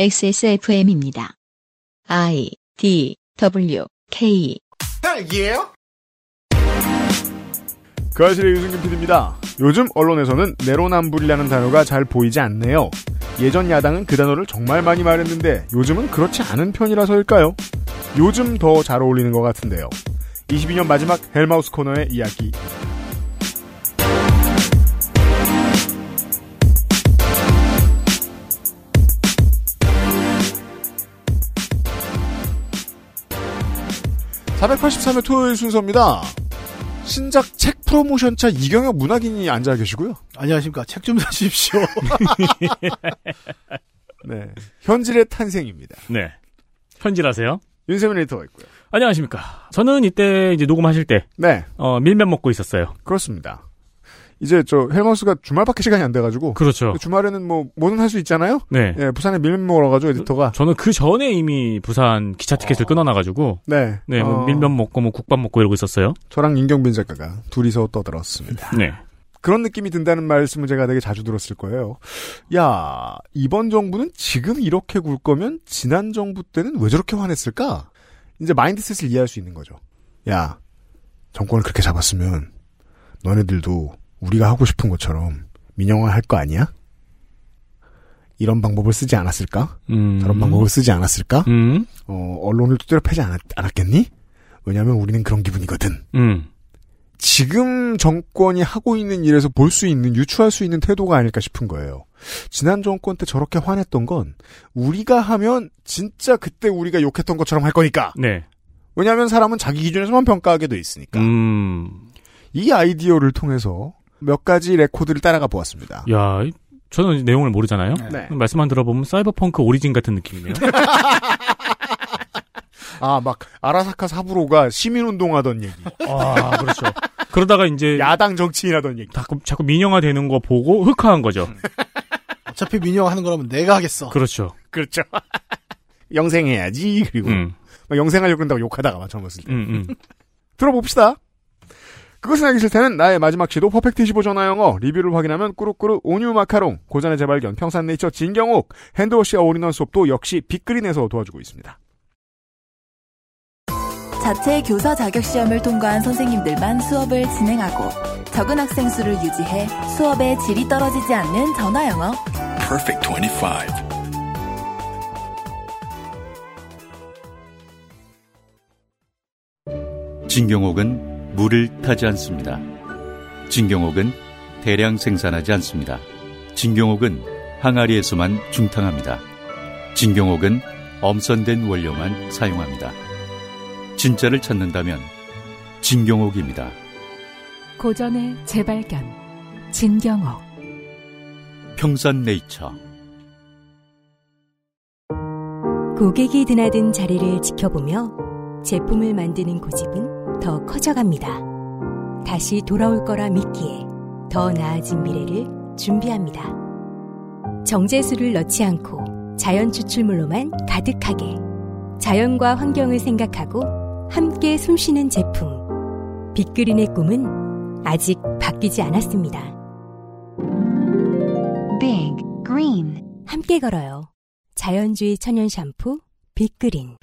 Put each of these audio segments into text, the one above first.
XSFM입니다. I D W K 딸기예요? 그 아실의 유승균 PD입니다. 요즘 언론에서는 내로남불이라는 단어가 잘 보이지 않네요. 예전 야당은 그 단어를 정말 많이 말했는데 요즘은 그렇지 않은 편이라서일까요? 요즘 더 잘 어울리는 것 같은데요. 22년 마지막 헬마우스 코너의 이야기. (483회) 토요일 순서입니다. 신작 책 프로모션차 이경혁 문학인이 앉아 계시고요. 안녕하십니까. 책 좀 사십시오. 네. 현질의 탄생입니다. 네. 현질하세요. 윤세민 에디터가 있고요. 안녕하십니까. 저는 이때 이제 녹음하실 때, 네. 어, 밀면 먹고 있었어요. 그렇습니다. 이제 저 헬마우스가 주말밖에 시간이 안 돼가지고 그렇죠. 주말에는 뭐 뭐든 할 수 있잖아요. 네. 예, 부산에 밀면 먹으러 가죠 에디터가. 저는 그 전에 이미 부산 기차 티켓을 끊어놔가지고, 네. 네, 뭐 어, 밀면 먹고 뭐 국밥 먹고 이러고 있었어요. 저랑 임경빈 작가가 둘이서 떠들었습니다. 네. 그런 느낌이 든다는 말씀을 제가 되게 자주 들었을 거예요. 야, 이번 정부는 지금 이렇게 굴 거면 지난 정부 때는 왜 저렇게 화냈을까? 이제 mindset을 이해할 수 있는 거죠. 야, 정권을 그렇게 잡았으면 너네들도 우리가 하고 싶은 것처럼 민영화 할 거 아니야? 이런 방법을 쓰지 않았을까? 음. 저런 방법을 쓰지 않았을까? 음. 어, 언론을 두드려 패지 않았, 않았 겠니? 왜냐하면 우리는 그런 기분이거든. 음. 지금 정권이 하고 있는 일에서 볼 수 있는 유추할 수 있는 태도가 아닐까 싶은 거예요. 지난 정권 때 저렇게 화냈던 건 우리가 하면 진짜 그때 우리가 욕했던 것처럼 할 거니까. 네. 왜냐하면 사람은 자기 기준에서만 평가하게 돼 있으니까. 음. 이 아이디어를 통해서 몇 가지 레코드를 따라가 보았습니다. 야, 이- 저는 내용을 모르잖아요. 네. 말씀만 들어보면 사이버펑크 오리진 같은 느낌이네요. 아, 막 아라사카 사부로가 시민운동하던 얘기, 아, 그렇죠. 그러다가 이제 야당 정치인하던 얘기. 자꾸, 자꾸 민영화 되는 거 보고 흑화한 거죠. 어차피 민영 하는 거라면 내가 하겠어. 그렇죠. 그렇죠. 영생해야지. 그리고 음. 막 영생하려고 그런다고 욕하다가 막 젊었을 때. 음, 음. 들어봅시다. 그것은 알기 싫다는 나의 마지막 시도 퍼펙트 15 전화 영어 리뷰를 확인하면 꾸룩꾸룩 온유 마카롱 고전의 재발견 평산네이처 진경옥 핸드워시와 올인원 수업도 역시 빅그린에서 도와주고 있습니다. 자체 교사 자격 시험을 통과한 선생님들만 수업을 진행하고 적은 학생 수를 유지해 수업의 질이 떨어지지 않는 전화 영어. Perfect 25. 진경옥은 물을 타지 않습니다. 진경옥은 대량 생산하지 않습니다. 진경옥은 항아리에서만 중탕합니다. 진경옥은 엄선된 원료만 사용합니다. 진짜를 찾는다면 진경옥입니다. 고전의 재발견 진경옥 평산네이처 고객이 드나든 자리를 지켜보며 제품을 만드는 고집은 더 커져갑니다. 다시 돌아올 거라 믿기에 더 나아진 미래를 준비합니다. 정제수를 넣지 않고 자연 추출물로만 가득하게 자연과 환경을 생각하고 함께 숨쉬는 제품. 빅그린의 꿈은 아직 바뀌지 않았습니다. Big Green 함께 걸어요. 자연주의 천연 샴푸 빅그린.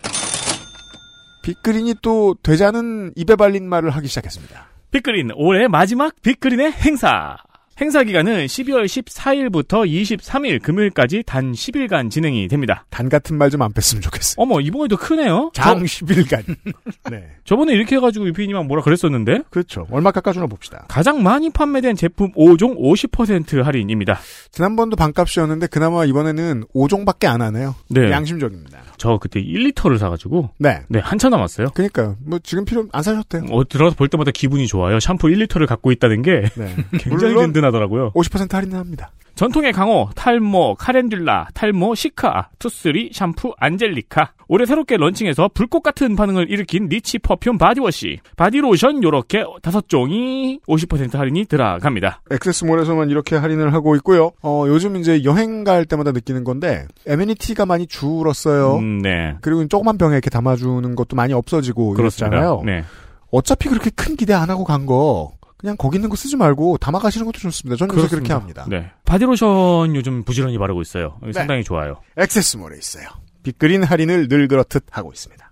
빅그린이 또 되자는 입에 발린 말을 하기 시작했습니다. 빅그린 올해 마지막 빅그린의 행사. 행사 기간은 12월 14일부터 23일 금요일까지 단 10일간 진행이 됩니다. 단 같은 말 좀 안 뺐으면 좋겠어요. 어머 이번에도 크네요. 장 저, 10일간. 네. 저번에 이렇게 해가지고 유피님랑 뭐라 그랬었는데 그렇죠. 얼마 깎아주나 봅시다. 가장 많이 판매된 제품 5종 50% 할인입니다. 지난번도 반값이었는데 그나마 이번에는 5종밖에 안 하네요. 네. 양심적입니다. 저 그때 1리터를 사가지고 네. 네 한참 남았어요. 그니까요. 뭐 지금 필요 안 사셨대요. 어, 들어가서 볼 때마다 기분이 좋아요. 샴푸 1리터를 갖고 있다는 게 네. 굉장히 물론 든든하더라고요. 50% 할인을 합니다. 전통의 강호, 탈모, 카렌듈라, 탈모, 시카, 투쓰리, 샴푸, 안젤리카. 올해 새롭게 launching해서 불꽃 같은 반응을 일으킨 rich perfume body wash, body lotion 요렇게 다섯 종이 50% 할인이 들어갑니다. 액세스몰에서만 이렇게 할인을 하고 있고요. 어, 요즘 이제 여행 갈 때마다 느끼는 건데 에메니티가 많이 줄었어요. 음, 네. 그리고 조그만 병에 이렇게 담아주는 것도 많이 없어지고 그렇습니다. 이랬잖아요. 네. 어차피 그렇게 큰 기대 안 하고 간 거 그냥 거기 있는 거 쓰지 말고 담아가시는 것도 좋습니다. 저는 요새 그렇게 합니다. 네. 바디로션 요즘 부지런히 바르고 있어요. 네. 상당히 좋아요. 액세스몰에 있어요. 빅그린 할인을 늘 그렇듯 하고 있습니다.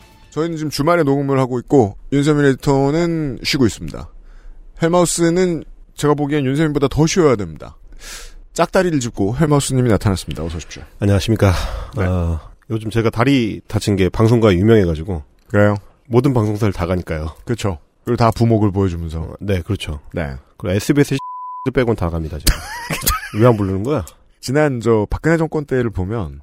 저희는 지금 주말에 녹음을 하고 있고 윤세민 에디터는 쉬고 있습니다. 헬마우스는 제가 보기엔 윤세민보다 더 쉬어야 됩니다. 짝다리를 짚고 헬마우스님이 나타났습니다. 어서 오십시오. 안녕하십니까. 네. 어, 요즘 제가 다리 다친 게 방송가에 유명해가지고 그래요? 모든 방송사를 다 가니까요. 그렇죠. 그리고 다 부목을 보여주면서. 어, 네, 그렇죠. 네. 그리고 SBS 빼곤 다 갑니다. 제가. 왜안 부르는 거야? 지난 저 박근혜 정권 때를 보면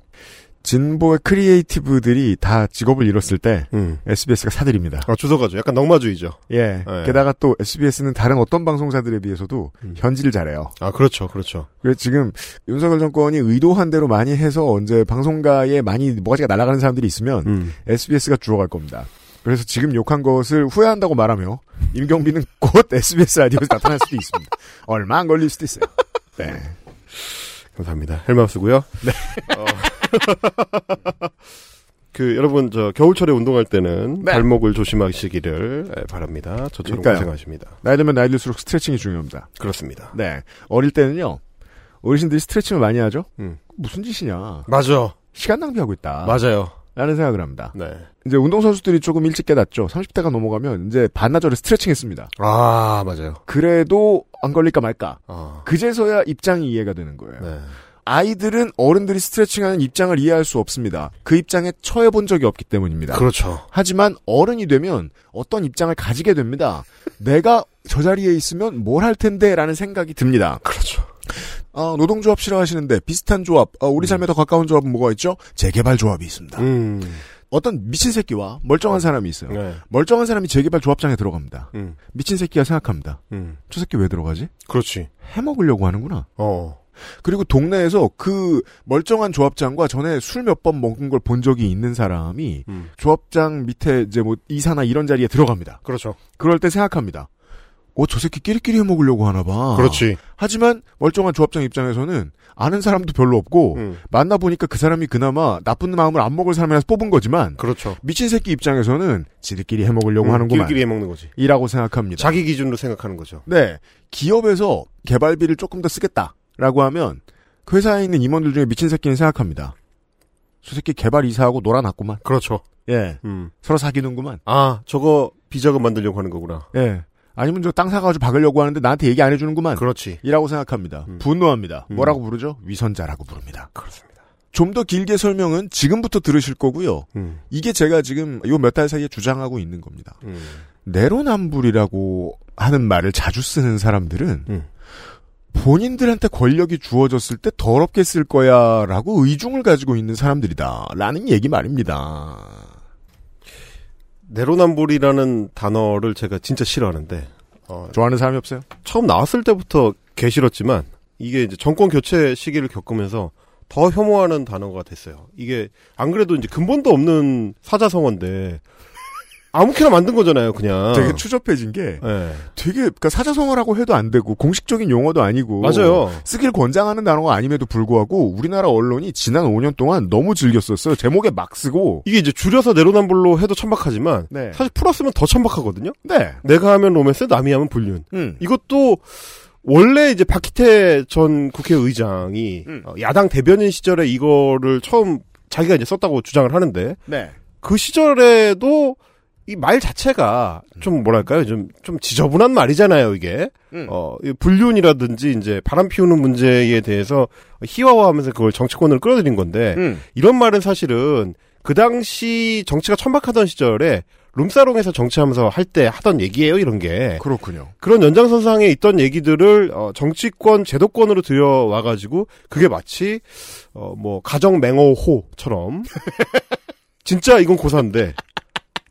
진보의 크리에이티브들이 다 직업을 잃었을 때 음. SBS가 사들입니다. 아, 주소가죠. 약간 넉마주의죠. 예. 네. 게다가 또 SBS는 다른 어떤 방송사들에 비해서도 음. 현질을 잘해요. 아, 그렇죠. 그렇죠. 그래서 지금 윤석열 정권이 의도한 대로 많이 해서 언제 방송가에 많이 뭐가지가 날아가는 사람들이 있으면 음. SBS가 주워갈 겁니다. 그래서 지금 욕한 것을 후회한다고 말하며 임경빈은 곧 SBS 라디오에서 나타날 수도 있습니다. 얼마 안 걸릴 수도 있어요. 네. 감사합니다. 헬마우스고요. 네. 그 여러분 저 겨울철에 운동할 때는 네. 발목을 조심하시기를 예, 바랍니다. 저처럼 그러니까요. 고생하십니다. 나이 들면 나이 들수록 스트레칭이 중요합니다. 그렇습니다. 네. 어릴 때는요. 어르신들이 스트레칭을 많이 하죠? 음. 무슨 짓이냐. 맞아. 시간 낭비하고 있다. 맞아요. 라는 생각을 합니다. 네. 이제 운동선수들이 조금 일찍 깨닫죠. 30대가 넘어가면 이제 반나절에 스트레칭 했습니다. 아, 맞아요. 그래도 안 걸릴까 말까. 아. 그제서야 입장이 이해가 되는 거예요. 네. 아이들은 어른들이 스트레칭하는 입장을 이해할 수 없습니다. 그 입장에 처해 본 적이 없기 때문입니다. 그렇죠. 하지만 어른이 되면 어떤 입장을 가지게 됩니다. 내가 저 자리에 있으면 뭘 할 텐데라는 생각이 듭니다. 그렇죠. 아, 노동조합 싫어하시는데 비슷한 조합, 아, 우리 삶에 더 가까운 조합은 뭐가 있죠? 재개발 조합이 있습니다. 음. 어떤 미친 새끼와 멀쩡한 사람이 있어요. 네. 멀쩡한 사람이 재개발 조합장에 들어갑니다. 음. 미친 새끼가 생각합니다. 음. 저 새끼 왜 들어가지? 그렇지. 해먹으려고 하는구나. 어. 그리고 동네에서 그 멀쩡한 조합장과 전에 술 몇 번 먹은 걸 본 적이 있는 사람이 음. 조합장 밑에 이제 뭐 이사나 이런 자리에 들어갑니다. 그렇죠. 그럴 때 생각합니다. 어, 저 새끼 끼리끼리 해 먹으려고 하나 봐. 그렇지. 하지만 멀쩡한 조합장 입장에서는 아는 사람도 별로 없고 음. 만나 보니까 그 사람이 그나마 나쁜 마음을 안 먹을 사람이라서 뽑은 거지만 그렇죠. 미친 새끼 입장에서는 지들끼리 해 먹으려고 음, 하는구만. 끼리끼리 해 먹는 거지. 이라고 생각합니다. 자기 기준으로 생각하는 거죠. 네. 기업에서 개발비를 조금 더 쓰겠다 라고 하면 그 회사에 있는 임원들 중에 미친 새끼는 생각합니다. 저 새끼 개발 이사하고 놀아놨구만. 그렇죠. 예. 음. 서로 사귀는구만. 아, 저거 비자금 만들려고 하는 거구나. 예. 아니면 저 땅 사가지고 박으려고 하는데 나한테 얘기 안 해주는구만. 그렇지. 이라고 생각합니다. 음. 분노합니다. 음. 뭐라고 부르죠? 위선자라고 부릅니다. 그렇습니다. 좀 더 길게 설명은 지금부터 들으실 거고요. 음. 이게 제가 지금 요 몇 달 사이에 주장하고 있는 겁니다. 음. 내로남불이라고 하는 말을 자주 쓰는 사람들은 음. 본인들한테 권력이 주어졌을 때 더럽게 쓸 거야 라고 의중을 가지고 있는 사람들이다 라는 얘기 말입니다. 내로남불이라는 단어를 제가 진짜 싫어하는데 어, 좋아하는 사람이 없어요? 처음 나왔을 때부터 개 싫었지만 이게 이제 정권 교체 시기를 겪으면서 더 혐오하는 단어가 됐어요. 이게 안 그래도 이제 근본도 없는 사자성어인데 아무렇게나 만든 거잖아요, 그냥. 되게 추접해진 게 예. 되게 그러니까 사자성어라고 해도 안 되고 공식적인 용어도 아니고 맞아요. 쓰길 권장하는 단어가 아님에도 불구하고 우리나라 언론이 지난 5년 동안 너무 즐겼었어요. 제목에 막 쓰고 이게 이제 줄여서 내로남불로 해도 천박하지만 네. 사실 풀었으면 더 천박하거든요. 네. 내가 하면 로맨스, 남이 하면 불륜. 음. 이것도 원래 이제 박희태 전 국회의장이 음. 어, 야당 대변인 시절에 이거를 처음 자기가 이제 썼다고 주장을 하는데 네. 그 시절에도 이 말 자체가 좀 뭐랄까요 좀 좀 지저분한 말이잖아요 이게 음. 어이 불륜이라든지 이제 바람 피우는 문제에 대해서 희화화 하면서 그걸 정치권을 끌어들인 건데 음. 이런 말은 사실은 그 당시 정치가 천박하던 시절에 룸사롱에서 정치하면서 할 때 하던 얘기예요 이런 게 그렇군요. 그런 연장선상에 있던 얘기들을 어, 정치권 제도권으로 들여와 가지고 그게 마치 어 뭐 가정 맹호호처럼 진짜 이건 고사인데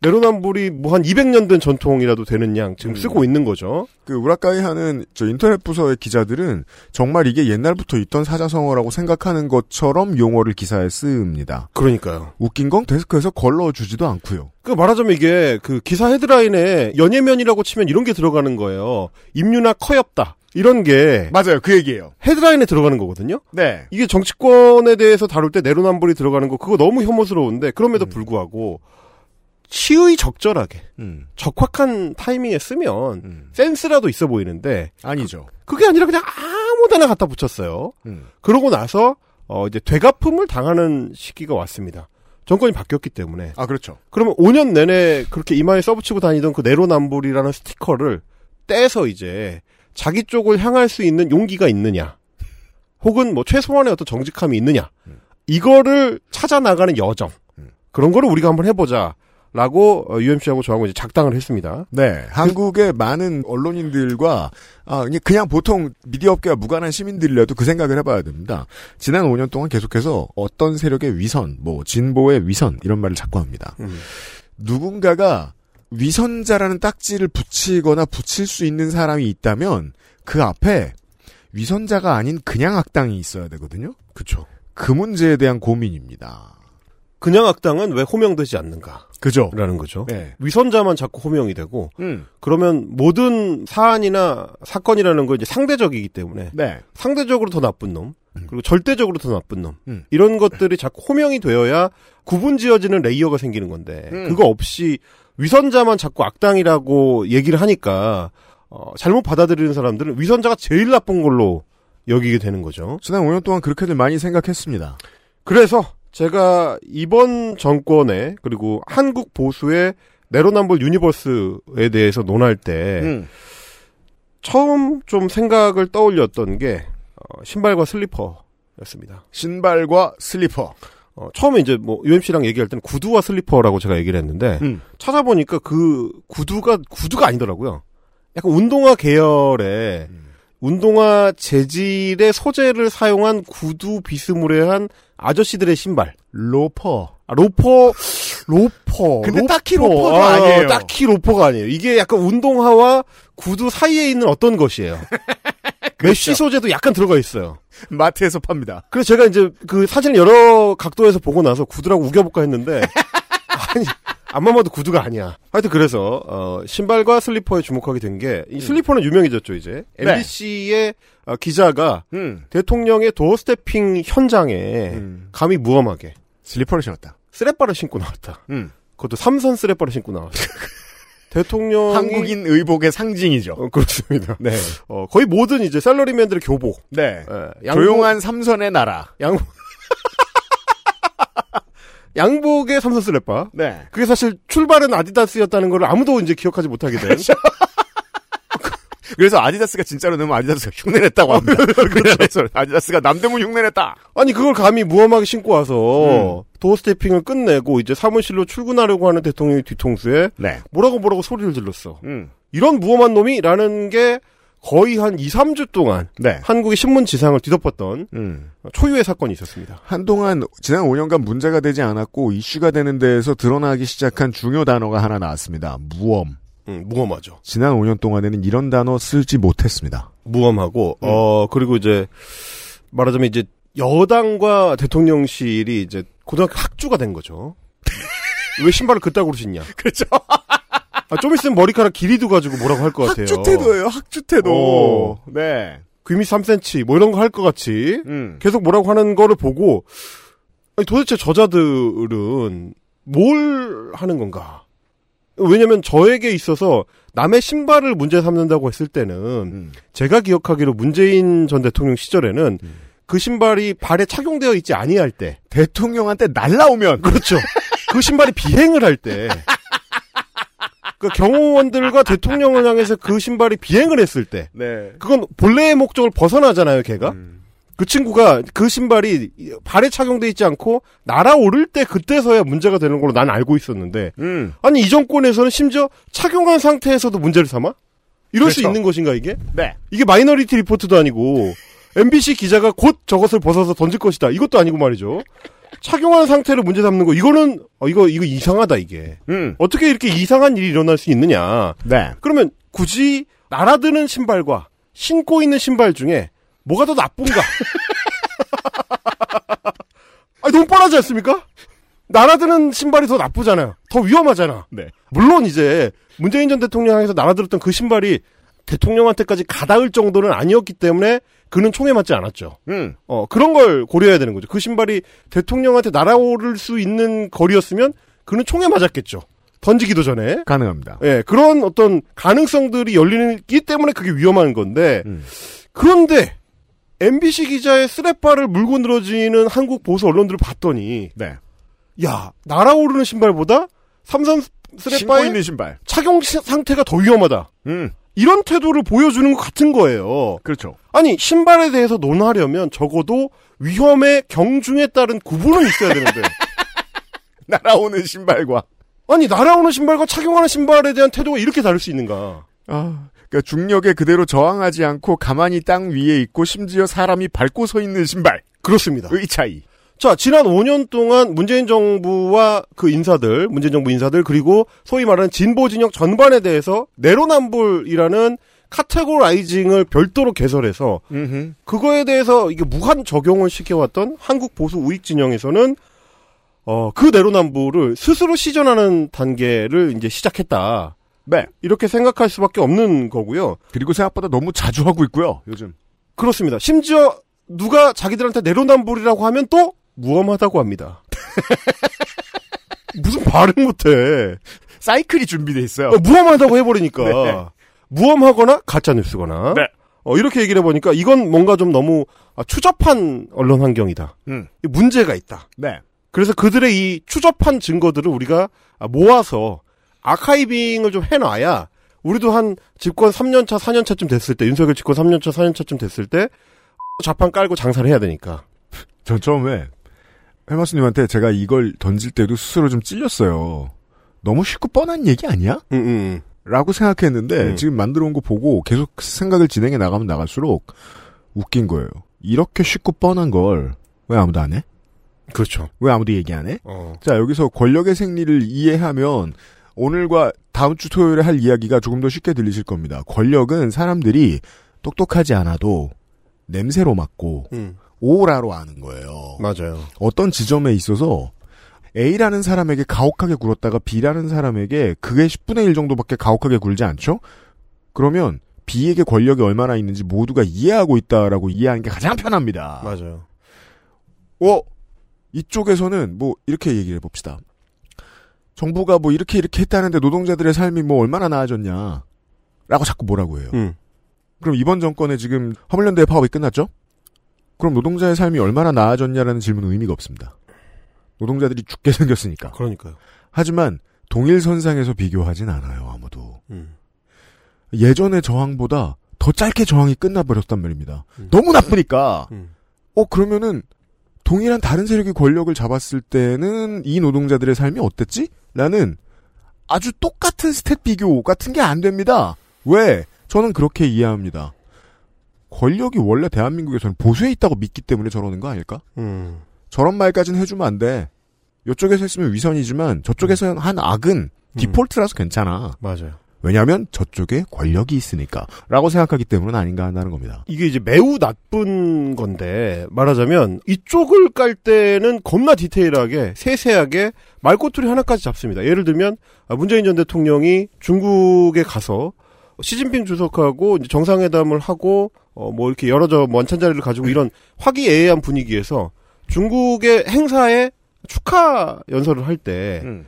내로남불이 뭐 한 200년 된 전통이라도 되는 양 지금 쓰고 있는 거죠. 그 우라카이 하는 저 인터넷 부서의 기자들은 정말 이게 옛날부터 있던 사자성어라고 생각하는 것처럼 용어를 기사에 씁니다. 그러니까요. 웃긴 건 데스크에서 걸러주지도 않고요. 그 말하자면 이게 그 기사 헤드라인에 연예면이라고 치면 이런 게 들어가는 거예요. 임유나 커엽다. 이런 게 맞아요. 그 얘기예요. 헤드라인에 들어가는 거거든요. 네. 이게 정치권에 대해서 다룰 때 내로남불이 들어가는 거 그거 너무 혐오스러운데 그럼에도 불구하고 시의 적절하게 음. 적확한 타이밍에 쓰면 센스라도 있어 보이는데 아니죠. 그 게 아니라 그냥 아무데나 갖다 붙였어요. 음. 그러고 나서 어 이제 되갚음을 당하는 시기가 왔습니다. 정권이 바뀌었기 때문에. 아 그렇죠. 그러면 5년 내내 그렇게 이마에 써붙이고 다니던 그 내로남불이라는 스티커를 떼서 이제 자기 쪽을 향할 수 있는 용기가 있느냐, 혹은 뭐 최소한의 어떤 정직함이 있느냐, 이거를 찾아 나가는 여정 그런 거를 우리가 한번 해보자. 라고 UMC하고 저하고 이제 작당을 했습니다. 네, 한국의 많은 언론인들과 아 그냥- 그냥 보통 미디어 업계와 무관한 시민들이라도 그 생각을 해봐야 됩니다. 지난 5년 동안 계속해서 어떤 세력의 위선, 뭐 진보의 위선 이런 말을 자꾸 합니다. 누군가가 위선자라는 딱지를 붙이거나 붙일 수 있는 사람이 있다면 그 앞에 위선자가 아닌 그냥 악당이 있어야 되거든요. 그렇죠. 그 문제에 대한 고민입니다. 그냥 악당은 왜 호명되지 않는가? 그죠. 라는 거죠. 네. 위선자만 자꾸 호명이 되고, 음. 그러면 모든 사안이나 사건이라는 건 이제 상대적이기 때문에, 네. 상대적으로 더 나쁜 놈, 그리고 절대적으로 더 나쁜 놈, 음. 이런 것들이 자꾸 호명이 되어야 구분 지어지는 layer가 생기는 건데, 음. 그거 없이 위선자만 자꾸 악당이라고 얘기를 하니까, 어, 잘못 받아들이는 사람들은 위선자가 제일 나쁜 걸로 여기게 되는 거죠. 지난 5년 동안 그렇게들 많이 생각했습니다. 그래서 제가 이번 정권에 그리고 한국 보수의 내로남불 universe에 대해서 논할 때 음. 처음 좀 생각을 떠올렸던 게 어, 신발과 슬리퍼였습니다. 신발과 슬리퍼. 어, 처음에 이제 뭐 UMC랑 얘기할 때는 구두와 슬리퍼라고 제가 얘기를 했는데 음. 찾아보니까 그 구두가 구두가 아니더라고요. 약간 운동화 계열의 운동화 재질의 소재를 사용한 구두 비스무레한 아저씨들의 신발. 로퍼. 아, 로퍼, 로퍼. 근데 로퍼. 딱히 로퍼도 아, 아니에요. 딱히 로퍼가 아니에요. 이게 약간 운동화와 구두 사이에 있는 어떤 것이에요. 그렇죠. mesh 소재도 약간 들어가 있어요. 마트에서 팝니다. 그래서 제가 이제 그 사진을 여러 각도에서 보고 나서 구두라고 우겨볼까 했는데, 아니, 앞만 봐도 구두가 아니야. 하여튼 그래서, 어, 신발과 슬리퍼에 주목하게 된 게, 이 슬리퍼는 유명해졌죠, 이제. 네. MBC의 어, 기자가 음. 대통령의 doorstepping 현장에 음. 감히 무엄하게 슬리퍼를 신었다. 쓰레빠를 신고 나왔다. 음. 그것도 삼선 쓰레빠를 신고 나왔다. 대통령이 한국인 의복의 상징이죠. 어, 그렇습니다. 네. 어, 거의 모든 이제 샐러리맨들의 교복. 네. 예, 양복- 조용한 삼선의 나라. 양복 양복의 삼선 쓰레빠. 네. 그게 사실 출발은 아디다스였다는 걸 아무도 이제 기억하지 못하게 된. 그래서 아디다스가 진짜로 넣으면 아디다스가 흉내냈다고 합니다. 그래서 아디다스가 남대문 흉내냈다. 아니 그걸 감히 무엄하게 신고 와서 음. 도어 스태핑을 끝내고 이제 사무실로 출근하려고 하는 대통령의 뒤통수에 네. 뭐라고 뭐라고 소리를 질렀어. 음. 이런 무엄한 놈이라는 게 거의 한 2, 3주 동안 네. 한국의 신문 지상을 뒤덮었던 음. 초유의 사건이 있었습니다. 한동안 지난 5년간 문제가 되지 않았고 이슈가 되는 데에서 드러나기 시작한 중요 단어가 하나 나왔습니다. 무엄. 음, 무엄하죠. 지난 5년 동안에는 이런 단어 쓰지 못했습니다. 무엄하고 음. 어 그리고 이제 말하자면 이제 여당과 대통령실이 이제 고등학교 학주가 된 거죠. 왜 신발을 그따구로 신냐? 그렇죠. 아, 좀 있으면 머리카락 길이도 가지고 뭐라고 할 것 같아요. 학주태도예요. 학주태도. 어. 네. 귀밑 3cm 뭐 이런 거 할 것 같이 음. 계속 뭐라고 하는 거를 보고 아니, 도대체 저자들은 뭘 하는 건가? 왜냐면 저에게 있어서 남의 신발을 문제 삼는다고 했을 때는 음. 제가 기억하기로 문재인 전 대통령 시절에는 그 신발이 발에 착용되어 있지 아니할 때 대통령한테 날라오면 그렇죠. 그 신발이 비행을 할 때. 그 경호원들과 대통령을 향해서 그 신발이 비행을 했을 때. 네. 그건 본래의 목적을 벗어나잖아요, 걔가. 음. 그 친구가 그 신발이 발에 착용돼 있지 않고 날아오를 때 그때서야 문제가 되는 걸로 난 알고 있었는데 음. 아니 이 정권에서는 심지어 착용한 상태에서도 문제를 삼아? 이럴 수 그렇죠. 있는 것인가 이게? 네. 이게 마이너리티 리포트도 아니고 MBC 기자가 곧 저것을 벗어서 던질 것이다. 이것도 아니고 말이죠. 착용한 상태를 문제 삼는 거 이거는 어, 이거 이거 이상하다 이게. 음. 어떻게 이렇게 이상한 일이 일어날 수 있느냐. 네. 그러면 굳이 날아드는 신발과 신고 있는 신발 중에 뭐가 더 나쁜가? 아 너무 뻔하지 않습니까? 날아드는 신발이 더 나쁘잖아요. 더 위험하잖아. 네. 물론 이제 문재인 전 대통령 향해서 날아들었던 그 신발이 대통령한테까지 가닿을 정도는 아니었기 때문에 그는 총에 맞지 않았죠. 음. 어, 그런 걸 고려해야 되는 거죠. 그 신발이 대통령한테 날아오를 수 있는 거리였으면 그는 총에 맞았겠죠. 던지기도 전에. 가능합니다. 예, 그런 어떤 가능성들이 열리기 때문에 그게 위험한 건데, 음. 그런데, MBC 기자의 쓰레빠를 물고 늘어지는 한국 보수 언론들을 봤더니, 네. 야, 날아오르는 신발보다 삼선 신고 쓰레빠의 있는 신발. 착용 시- 상태가 더 위험하다. 음. 이런 태도를 보여주는 것 같은 거예요. 그렇죠. 아니 신발에 대해서 논하려면 적어도 위험의 경중에 따른 구분은 있어야 되는데 날아오는 신발과 아니 날아오는 신발과 착용하는 신발에 대한 태도가 이렇게 다를 수 있는가? 아, 그러니까 중력에 그대로 저항하지 않고 가만히 땅 위에 있고 심지어 사람이 밟고 서 있는 신발. 그렇습니다. 의 차이. 자 지난 5년 동안 문재인 정부와 그 인사들, 문재인 정부 인사들 그리고 소위 말하는 진보 진영 전반에 대해서 내로남불이라는 카테고라이징을 별도로 개설해서 음흠. 그거에 대해서 이게 무한 적용을 시켜왔던 한국 보수 우익 진영에서는 어, 그 내로남불을 스스로 시전하는 단계를 이제 시작했다. 네. 이렇게 생각할 수밖에 없는 거고요. 그리고 생각보다 너무 자주 하고 있고요. 요즘. 그렇습니다. 심지어 누가 자기들한테 내로남불이라고 하면 또 무엄하다고 합니다. 무슨 발음 못해. 사이클이 준비돼 있어요. 어, 무엄하다고 해버리니까. 네. 무엄하거나 가짜 뉴스거나. 네. 어, 이렇게 얘기를 해보니까 이건 뭔가 좀 너무 아, 추접한 언론 환경이다. 음. 이 문제가 있다. 네. 그래서 그들의 이 추접한 증거들을 우리가 아, 모아서 아카이빙을 좀 해놔야 우리도 한 집권 3년차, 4년차쯤 됐을 때, 윤석열 집권 3년차, 4년차쯤 됐을 때, 자판 깔고 장사를 해야 되니까. 전 처음에 헬마스님한테 제가 이걸 던질 때도 스스로 좀 찔렸어요. 너무 쉽고 뻔한 얘기 아니야? 음, 음, 라고 생각했는데 음. 지금 만들어 온 거 보고 계속 생각을 진행해 나가면 나갈수록 웃긴 거예요. 이렇게 쉽고 뻔한 걸 왜 아무도 안 해? 그렇죠. 왜 아무도 얘기 안 해? 어. 자, 여기서 권력의 생리를 이해하면 오늘과 다음 주 토요일에 할 이야기가 조금 더 쉽게 들리실 겁니다. 권력은 사람들이 똑똑하지 않아도 냄새로 맡고 음, 오라로 아는 거예요. 맞아요. 어떤 지점에 있어서 A라는 사람에게 가혹하게 굴었다가 B라는 사람에게 그게 10분의 1 정도밖에 가혹하게 굴지 않죠? 그러면 B에게 권력이 얼마나 있는지 모두가 이해하고 있다라고 이해하는 게 가장 편합니다. 맞아요. 어, 이쪽에서는 뭐 이렇게 얘기를 해봅시다. 정부가 뭐 이렇게 이렇게 했다는데 노동자들의 삶이 뭐 얼마나 나아졌냐. 라고 자꾸 뭐라고 해요. 음, 그럼 이번 정권에 지금 화물연대 파업이 끝났죠? 그럼 노동자의 삶이 얼마나 나아졌냐라는 질문은 의미가 없습니다. 노동자들이 죽게 생겼으니까. 그러니까요. 하지만 동일선상에서 비교하진 않아요, 아무도. 음, 예전의 저항보다 더 짧게 저항이 끝나버렸단 말입니다. 음. 너무 나쁘니까. 음. 어, 그러면은 동일한 다른 세력이 권력을 잡았을 때는 이 노동자들의 삶이 어땠지? 라는 아주 똑같은 stat 비교 같은 게 안 됩니다. 왜? 저는 그렇게 이해합니다. 권력이 원래 대한민국에서는 보수에 있다고 믿기 때문에 저러는 거 아닐까? 음, 저런 말까지는 해주면 안 돼. 이쪽에서 했으면 위선이지만 저쪽에서 한 악은 디폴트라서 괜찮아. 맞아요. 왜냐하면 저쪽에 권력이 있으니까. 라고 생각하기 때문은 아닌가 한다는 겁니다. 이게 이제 매우 나쁜 건데 말하자면 이쪽을 깔 때는 겁나 디테일하게 세세하게 말꼬투리 하나까지 잡습니다. 예를 들면 아, 문재인 전 대통령이 중국에 가서 시진핑 주석하고 정상회담을 하고 어 뭐 이렇게 여러 저 원찬 자리를 가지고 이런 화기애애한 분위기에서 중국의 행사에 축하 연설을 할때 음.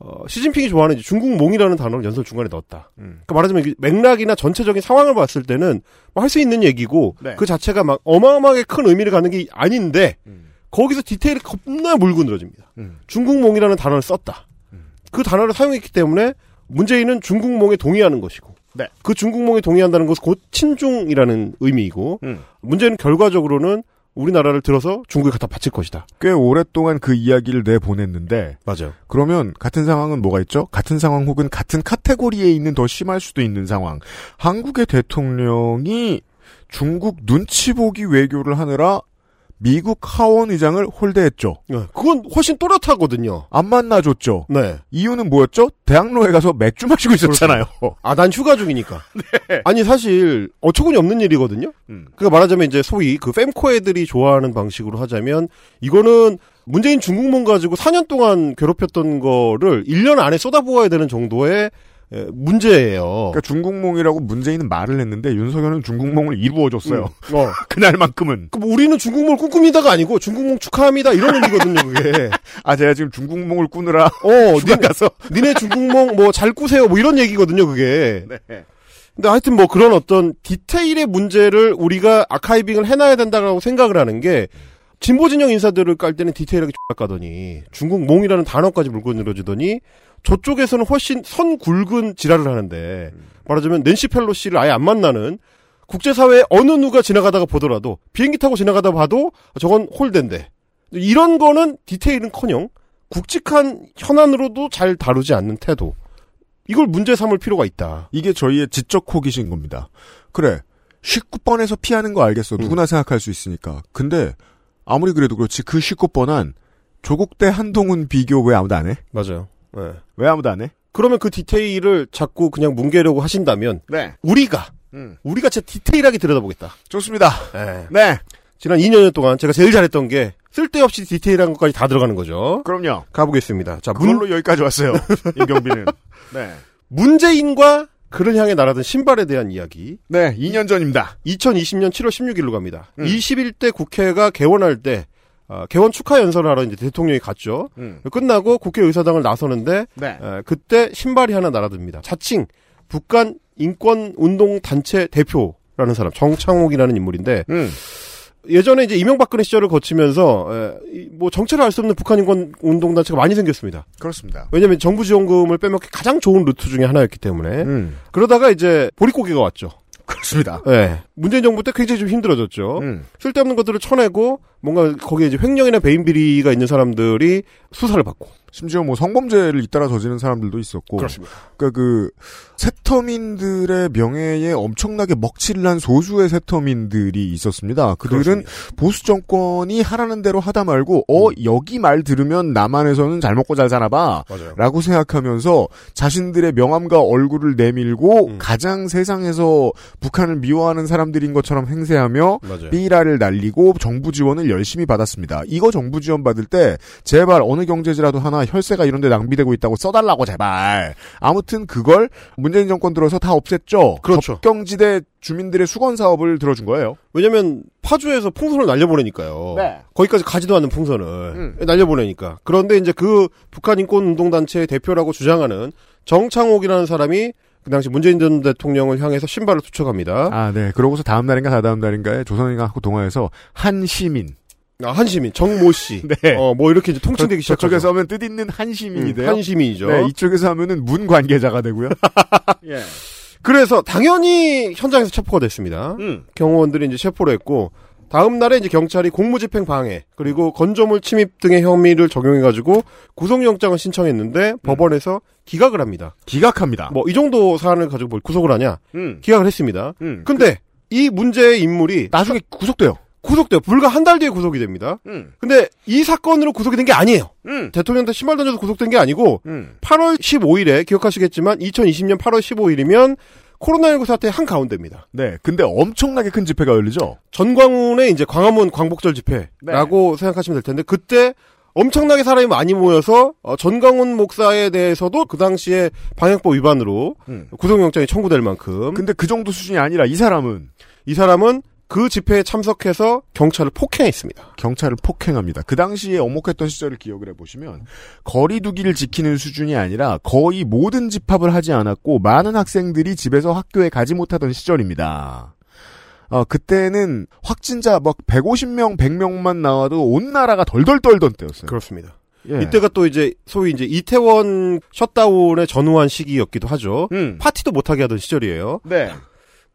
어, 시진핑이 좋아하는 중국몽이라는 단어를 연설 중간에 넣었다. 음. 그러니까 말하자면 맥락이나 전체적인 상황을 봤을 때는 뭐 할수 있는 얘기고 네. 그 자체가 막 어마어마하게 큰 의미를 갖는 게 아닌데 음. 거기서 디테일이 겁나 물고 늘어집니다. 음. 중국몽이라는 단어를 썼다. 그 단어를 사용했기 때문에 문재인은 중국몽에 동의하는 것이고 네. 그 중국몽에 동의한다는 것은 곧 친중이라는 의미이고 음. 문제는 결과적으로는 우리나라를 들어서 중국에 갖다 바칠 것이다. 꽤 오랫동안 그 이야기를 내보냈는데 맞아요. 그러면 같은 상황은 뭐가 있죠? 같은 상황 혹은 같은 카테고리에 있는 더 심할 수도 있는 상황. 한국의 대통령이 중국 눈치 보기 외교를 하느라 미국 하원 의장을 홀대했죠. 네, 그건 훨씬 또렷하거든요. 안 만나줬죠. 네. 이유는 뭐였죠? 대학로에 가서 맥주 마시고 있었잖아요. 아, 난 휴가 중이니까. 아니, 사실, 어처구니 없는 일이거든요? 음. 그러니까 말하자면 이제 소위 그 fem코 애들이 좋아하는 방식으로 하자면, 이거는 문재인 중국몽 가지고 4년 동안 괴롭혔던 거를 1년 안에 쏟아부어야 되는 정도의 에, 문제예요. 그러니까 중국몽이라고 문재인은 말을 했는데 윤석열은 중국몽을 이루어줬어요. 음. 어. 그날만큼은. 그뭐 우리는 중국몽을 꿈꿉니다가 아니고 중국몽 축하합니다 이런 의미거든요, 그게. 아 제가 지금 중국몽을 꾸느라 어, 휴가 니네, 가서 니네 중국몽 뭐 잘 꾸세요 뭐 이런 얘기거든요, 그게. 네. 근데 하여튼 뭐 그런 어떤 디테일의 문제를 우리가 아카이빙을 해놔야 된다고 생각을 하는 게 진보 진영 인사들을 깔 때는 디테일하게 X 까더니 중국 몽이라는 단어까지 물고 늘어지더니 저쪽에서는 훨씬 선 굵은 지랄을 하는데 말하자면 낸시 펠로시를 아예 안 만나는 국제사회에 어느 누가 지나가다가 보더라도 비행기 타고 지나가다 봐도 저건 홀대인데 이런 거는 디테일은커녕 굵직한 현안으로도 잘 다루지 않는 태도 이걸 문제 삼을 필요가 있다. 이게 저희의 지적 호기심 겁니다. 그래 19번에서 피하는 거 알겠어. 누구나 생각할 수 있으니까. 근데 아무리 그래도 그렇지 그 19번한 조국 대 한동훈 비교 왜 아무도 안 해? 맞아요. 네. 왜 아무도 안 해? 그러면 그 디테일을 자꾸 그냥 뭉개려고 하신다면 네. 우리가 음. 우리가 진짜 디테일하게 들여다보겠다. 좋습니다. 네. 네. 지난 2년 동안 제가 제일 잘했던 게 쓸데없이 디테일한 것까지 다 들어가는 거죠. 그럼요. 가보겠습니다. 자, 그걸로 문, 여기까지 왔어요. 임경빈은. 네. 문재인과 그를 향해 날아든 신발에 대한 이야기. 네, 2년 전입니다. 2020년 7월 16일로 갑니다. 음. 21대 국회가 개원할 때 어, 개원 축하 연설을 하러 이제 대통령이 갔죠. 음. 끝나고 국회 의사당을 나서는데 네. 에, 그때 신발이 하나 날아듭니다. 자칭 북한 인권 운동 단체 대표라는 사람 정창옥이라는 인물인데 음. 예전에 이제 이명박근혜 시절을 거치면서 에, 이, 뭐 정체를 알 수 없는 북한 인권 운동 단체가 많이 생겼습니다. 그렇습니다. 왜냐하면 정부 지원금을 빼먹기 가장 좋은 루트 중에 하나였기 때문에 음. 그러다가 이제 보릿고개가 왔죠. 그렇습니다. 네. 문재인 정부 때 굉장히 좀 힘들어졌죠. 음. 쓸데없는 것들을 쳐내고 뭔가 거기에 이제 횡령이나 배임 비리가 있는 사람들이 수사를 받고 심지어 뭐 성범죄를 잇따라 저지른 사람들도 있었고. 그렇습니다. 그러니까 그 세터민들의 명예에 엄청나게 먹칠을 한 소수의 세터민들이 있었습니다. 그들은 그렇습니다. 보수 정권이 하라는 대로 하다 말고 어 여기 말 들으면 남한에서는 잘 먹고 잘 살아봐. 맞아요. 라고 생각하면서 자신들의 명함과 얼굴을 내밀고 음. 가장 세상에서 북한을 미워하는 사람들인 것처럼 행세하며 맞아요. 삐라를 날리고 정부 지원을 열심히 받았습니다. 이거 정부 지원 받을 때 제발 어느 경제지라도 하나 혈세가 이런 데 낭비되고 있다고 써달라고 제발. 아무튼 그걸 문재인 정권 들어서 다 없앴죠. 그렇죠. 접경지대 주민들의 수건 사업을 들어준 거예요. 왜냐면 파주에서 풍선을 날려보내니까요. 네. 거기까지 가지도 않는 풍선을 음. 날려보내니까. 그런데 이제 그 북한 인권 운동 단체의 대표라고 주장하는 정창옥이라는 사람이 그 당시 문재인 전 대통령을 향해서 신발을 투척합니다. 아, 네. 그러고서 다음 날인가 다다음 날인가에 조선인과 동아에서 한 시민. 아, 한 시민, 정모 씨. 네. 어, 뭐 이렇게 이제 통칭되기 저, 시작하죠. 저쪽에서 하면 뜻있는 한 시민이 음, 돼요. 한시민이죠. 네, 이쪽에서 하면은 문 관계자가 되고요. 예. 그래서 당연히 현장에서 체포가 됐습니다. 음. 경호원들이 이제 체포를 했고 다음 날에 이제 경찰이 공무집행 방해 그리고 건조물 침입 등의 혐의를 적용해가지고 구속영장을 신청했는데 법원에서 기각을 합니다. 기각합니다. 뭐 이 정도 사안을 가지고 뭘 구속을 하냐? 음. 기각을 했습니다. 음. 근데 이 문제의 인물이 나중에 구속돼요. 구속돼요. 불과 한 달 뒤에 구속이 됩니다. 음. 근데 이 사건으로 구속이 된 게 아니에요. 음. 대통령한테 신발 던져서 구속된 게 아니고 음. 8월 15일에 기억하시겠지만 2020년 8월 15일이면 코로나19 사태 한 가운데입니다. 네. 근데 엄청나게 큰 집회가 열리죠. 전광훈의 이제 광화문 광복절 집회라고 생각하시면 될 텐데 그때 엄청나게 사람이 많이 모여서 어, 전광훈 목사에 대해서도 그 당시에 방역법 위반으로 음. 구속영장이 청구될 만큼 근데 그 정도 수준이 아니라 이 사람은 이 사람은 그 집회에 참석해서 경찰을 폭행했습니다. 경찰을 폭행합니다. 그 당시에 엄혹했던 시절을 기억을 해보시면 거리두기를 지키는 수준이 아니라 거의 모든 집합을 하지 않았고 많은 학생들이 집에서 학교에 가지 못하던 시절입니다. 어, 그때는 확진자 막 150명, 100명만 나와도 온 나라가 덜덜 떨던 때였어요. 그렇습니다. 예. 이때가 또 이제 소위 이제 이태원 셧다운에 전후한 시기였기도 하죠. 음. 파티도 못하게 하던 시절이에요. 네.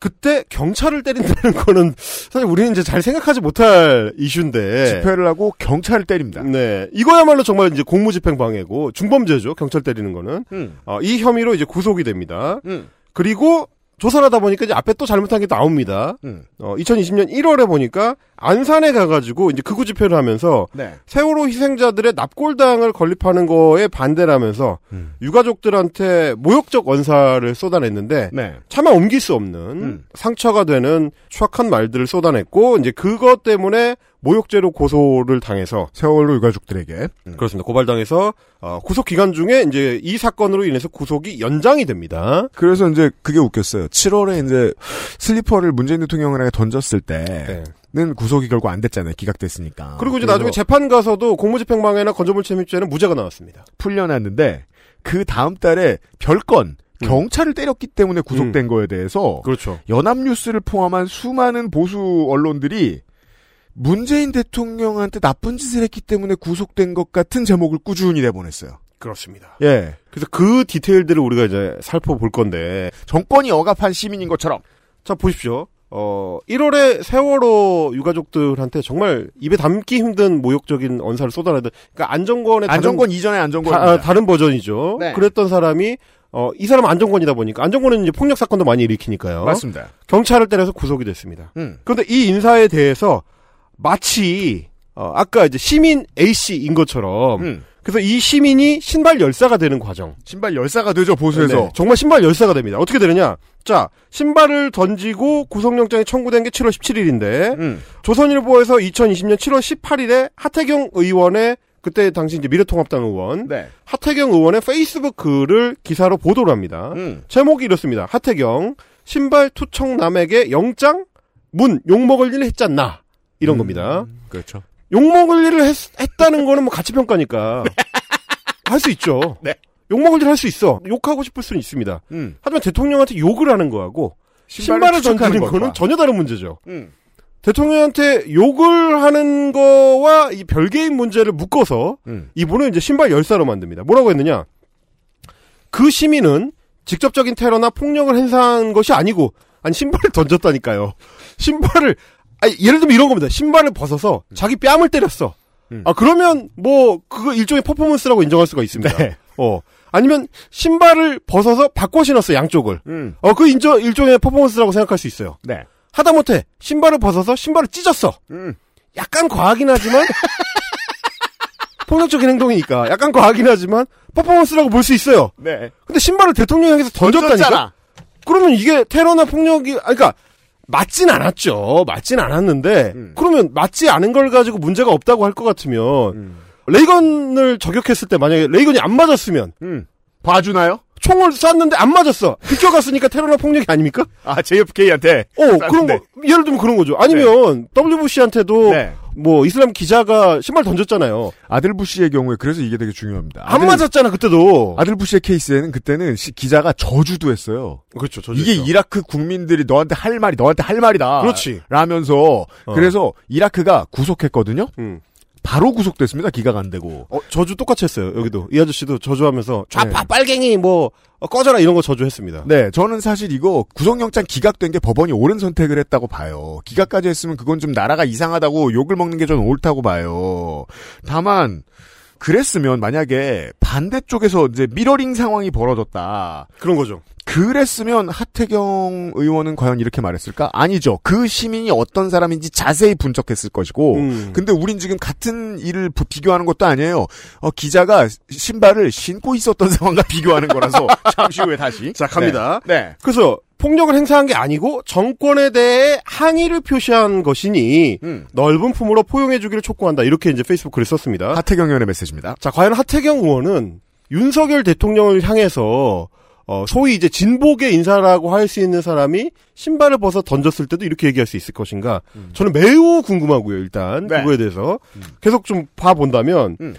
그때 경찰을 때린다는 거는 사실 우리는 이제 잘 생각하지 못할 이슈인데. 집회를 하고 경찰을 때립니다. 네. 이거야말로 정말 이제 공무집행 방해고 중범죄죠. 경찰 때리는 거는. 음. 어, 이 혐의로 이제 구속이 됩니다. 음. 그리고 조사를 하다 보니까 이제 앞에 또 잘못한 게 나옵니다. 음. 어, 2020년 1월에 보니까 안산에 가가지고 이제 극우 집회를 하면서 네. 세월호 희생자들의 납골당을 건립하는 거에 반대를 하면서 음. 유가족들한테 모욕적 언사를 쏟아냈는데 네. 차마 옮길 수 없는 음. 상처가 되는 추악한 말들을 쏟아냈고 이제 그것 때문에 모욕죄로 고소를 당해서 세월호 유가족들에게 음. 그렇습니다. 고발당해서 어, 구속 기간 중에 이제 이 사건으로 인해서 구속이 연장이 됩니다. 그래서 이제 그게 웃겼어요. 7월에 이제 슬리퍼를 문재인 대통령에게 던졌을 때는 네. 구속이 결국 안 됐잖아요. 기각됐으니까. 그리고 이제 나중에 재판 가서도 공무집행방해나 건조물 침입죄는 무죄가 나왔습니다. 풀려났는데 그 다음 달에 별건 경찰을 때렸기 때문에 구속된 거에 대해서 그렇죠. 연합뉴스를 포함한 수많은 보수 언론들이 문재인 대통령한테 나쁜 짓을 했기 때문에 구속된 것 같은 제목을 꾸준히 내보냈어요. 그렇습니다. 예. 그래서 그 디테일들을 우리가 이제 살펴볼 건데 정권이 억압한 시민인 것처럼. 자 보십시오. 어 1월에 세월호 유가족들한테 정말 입에 담기 힘든 모욕적인 언사를 쏟아내던 그러니까 안정권의 안정권 다른, 이전의 안정권. 다, 다른 버전이죠. 네. 그랬던 사람이 어, 이 사람 은 안정권이다 보니까 안정권은 이제 폭력 사건도 많이 일으키니까요. 맞습니다. 경찰을 때려서 구속이 됐습니다. 음. 그런데 이 인사에 대해서 마치 어, 아까 이제 시민 A 씨인 것처럼 음. 그래서 이 시민이 신발 열사가 되는 과정. 신발 열사가 되죠 보수에서. 네, 정말 신발 열사가 됩니다. 어떻게 되느냐? 자, 신발을 던지고 구속영장이 청구된 게 7월 17일인데 음. 조선일보에서 2020년 7월 18일에 하태경 의원의 그때 당시 이제 미래통합당 의원 네. 하태경 의원의 페이스북 글을 기사로 보도를 합니다. 음. 제목이 이렇습니다. 하태경 신발 투척남에게 영장 문 욕먹을 일을 했잖나 이런 겁니다. 그렇죠. 욕먹을 일을 했, 했다는 거는 뭐 가치평가니까 할 수 있죠. 네. 욕먹을 일 할 수 있어. 욕하고 싶을 수는 있습니다. 음. 하지만 대통령한테 욕을 하는 거하고 신발을 신발을 던지는 거는 것과. 전혀 다른 문제죠. 음. 대통령한테 욕을 하는 거와 이 별개인 문제를 묶어서 음. 이분은 이제 신발 열사로 만듭니다. 뭐라고 했느냐? 그 시민은 직접적인 테러나 폭력을 행사한 것이 아니고 아니 신발을 던졌다니까요. 신발을 아니, 예를 들면 이런 겁니다. 신발을 벗어서 자기 뺨을 때렸어. 음. 아 그러면 뭐 그거 일종의 퍼포먼스라고 인정할 수가 있습니다. 네. 어 아니면 신발을 벗어서 바꿔 신었어 양쪽을. 음. 어그 인정 일종의 퍼포먼스라고 생각할 수 있어요. 네. 하다못해 신발을 벗어서 신발을 찢었어. 음. 약간 과하긴 하지만 폭력적인 행동이니까 약간 과하긴 하지만 퍼포먼스라고 볼 수 있어요. 네. 근데 신발을 대통령 향해서 던졌다니까. 던졌잖아. 그러면 이게 테러나 폭력이 아니 그러니까 맞진 않았죠. 맞진 않았는데 음. 그러면 맞지 않은 걸 가지고 문제가 없다고 할 것 같으면 음. 레이건을 저격했을 때 만약에 레이건이 안 맞았으면 음. 봐주나요? 총을 쐈는데 안 맞았어. 비껴갔으니까 테러나 폭력이 아닙니까? 아 JFK한테. 어, 그런 거, 예를 들면 그런 거죠. 아니면, WBC한테도, 네. 뭐, 이슬람 기자가 신발 던졌잖아요. 아들 부시의 경우에 그래서 이게 되게 중요합니다. 안 아들- 맞았잖아, 그때도. 아들 부시의 케이스에는 그때는 시- 기자가 저주도 했어요. 그렇죠, 저 이게 이라크 국민들이 너한테 할 말이 너한테 할 말이다. 그렇지. 라면서 어. 그래서 이라크가 구속했거든요. 음. 바로 구속됐습니다. 기각 안 되고. 어, 저주 똑같이 했어요, 여기도. 이 아저씨도 저주하면서, 좌파, 네. 빨갱이, 뭐, 어, 꺼져라, 이런 거 저주했습니다. 네, 저는 사실 이거 구속영장 기각된 게 법원이 옳은 선택을 했다고 봐요. 기각까지 했으면 그건 좀 나라가 이상하다고 욕을 먹는 게좀 옳다고 봐요. 다만 그랬으면 만약에 반대쪽에서 이제 미러링 상황이 벌어졌다. 그런 거죠. 그랬으면 하태경 의원은 과연 이렇게 말했을까? 아니죠. 그 시민이 어떤 사람인지 자세히 분석했을 것이고. 음. 근데 우린 지금 같은 일을 부- 비교하는 것도 아니에요. 어, 기자가 신발을 신고 있었던 상황과 비교하는 거라서 잠시 후에 다시. 자, 갑니다. 네. 네. 그래서, 폭력을 행사한 게 아니고, 정권에 대해 항의를 표시한 것이니, 음. 넓은 품으로 포용해 주기를 촉구한다. 이렇게 이제 페이스북 글을 썼습니다. 하태경 의원의 메시지입니다. 자, 과연 하태경 의원은 윤석열 대통령을 향해서 어, 소위 이제 진보계 인사라고 할 수 있는 사람이 신발을 벗어 던졌을 때도 이렇게 얘기할 수 있을 것인가? 저는 매우 궁금하고요, 일단. 네. 그거에 대해서. 계속 좀 봐본다면, 음.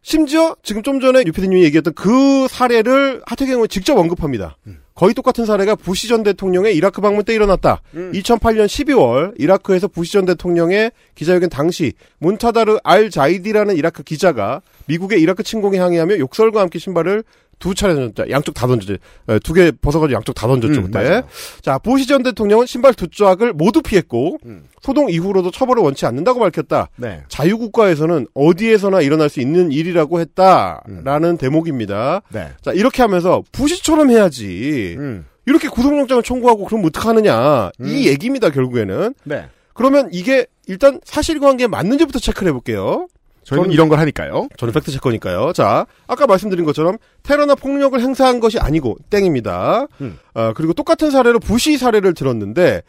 심지어 지금 좀 전에 유피디님이 얘기했던 그 사례를 하태경 의원이 직접 언급합니다. 거의 똑같은 사례가 부시 전 대통령의 이라크 방문 때 일어났다. 2008년 12월 이라크에서 부시 전 대통령의 기자회견 당시 문타다르 알 자이디라는 이라크 기자가 미국의 이라크 침공에 항의하며 욕설과 함께 신발을 두 차례 던졌다. 양쪽 다 던졌죠. 두 개 벗어가지고 양쪽 다 던졌죠, 음, 그때. 맞아요. 자, 부시 전 대통령은 신발 두 짝을 모두 피했고, 음. 소동 이후로도 처벌을 원치 않는다고 밝혔다. 네. 자유국가에서는 어디에서나 일어날 수 있는 일이라고 했다라는 대목입니다. 네. 자, 이렇게 하면서 부시처럼 해야지. 음. 이렇게 구속영장을 청구하고 그럼 어떡하느냐. 음. 이 얘기입니다, 결국에는. 네. 그러면 이게 일단 사실관계 맞는지부터 체크를 해볼게요. 저희는 이런 걸 하니까요. 저는 fact checker니까요. 자, 아까 말씀드린 것처럼 테러나 폭력을 행사한 것이 아니고 땡입니다. 음. 어, 그리고 똑같은 사례로 부시 사례를 들었는데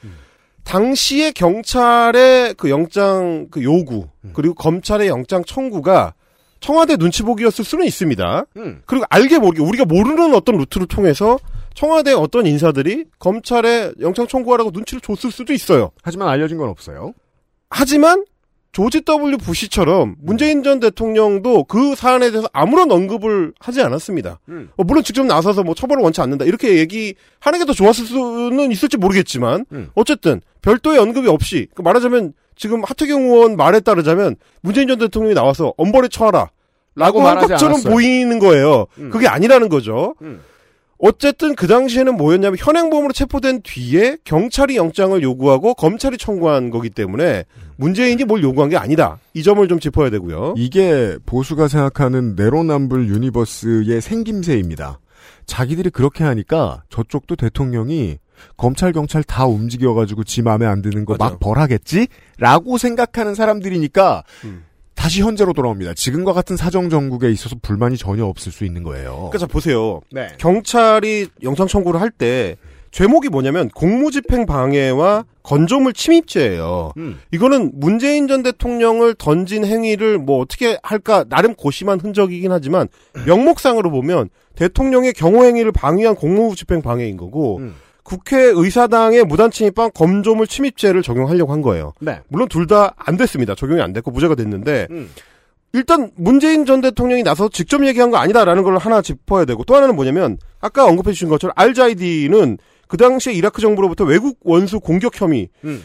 당시에 경찰의 그 영장 그 요구 음. 그리고 검찰의 영장 청구가 청와대 눈치 보기였을 수는 있습니다. 음. 그리고 알게 모르게 우리가 모르는 어떤 루트를 통해서 청와대 어떤 인사들이 검찰에 영장 청구하라고 눈치를 줬을 수도 있어요. 하지만 알려진 건 없어요. 하지만 조지 W 부시처럼 문재인 전 대통령도 그 사안에 대해서 아무런 언급을 하지 않았습니다. 음. 어, 물론 직접 나서서 뭐 처벌을 원치 않는다 이렇게 얘기하는 게 더 좋았을 수는 있을지 모르겠지만 음. 어쨌든 별도의 언급이 없이 그 말하자면 지금 하태경 의원 말에 따르자면 문재인 전 대통령이 나와서 엄벌에 처하라 라고 한 말하지 것처럼 않았어요. 보이는 거예요. 음. 그게 아니라는 거죠. 음. 어쨌든 그 당시에는 뭐였냐면 현행범으로 체포된 뒤에 경찰이 영장을 요구하고 검찰이 청구한 거기 때문에 문재인이 뭘 요구한 게 아니다. 이 점을 좀 짚어야 되고요. 이게 보수가 생각하는 내로남불 universe의 생김새입니다. 자기들이 그렇게 하니까 저쪽도 대통령이 검찰 경찰 다 움직여가지고 지 마음에 안 드는 거 막. 벌하겠지라고 생각하는 사람들이니까 음. 다시 현재로 돌아옵니다. 지금과 같은 사정 정국에 있어서 불만이 전혀 없을 수 있는 거예요. 그러니까 자 보세요. 네. 경찰이 영장 청구를 할 때 죄목이 뭐냐면 공무집행 방해와 건조물 침입죄예요. 음. 이거는 문재인 전 대통령을 던진 행위를 뭐 어떻게 할까 나름 고심한 흔적이긴 하지만 명목상으로 보면 대통령의 경호 행위를 방해한 공무집행 방해인 거고 음. 국회의사당의 무단침입반 검조물 침입죄를 적용하려고 한 거예요. 네. 물론 둘 다 안 됐습니다. 적용이 안 됐고 무죄가 됐는데 음. 일단 문재인 전 대통령이 나서 직접 얘기한 거 아니다라는 걸 하나 짚어야 되고 또 하나는 뭐냐면 아까 언급해 주신 것처럼 알자이디는 그 당시에 이라크 정부로부터 외국 원수 공격 혐의로 음.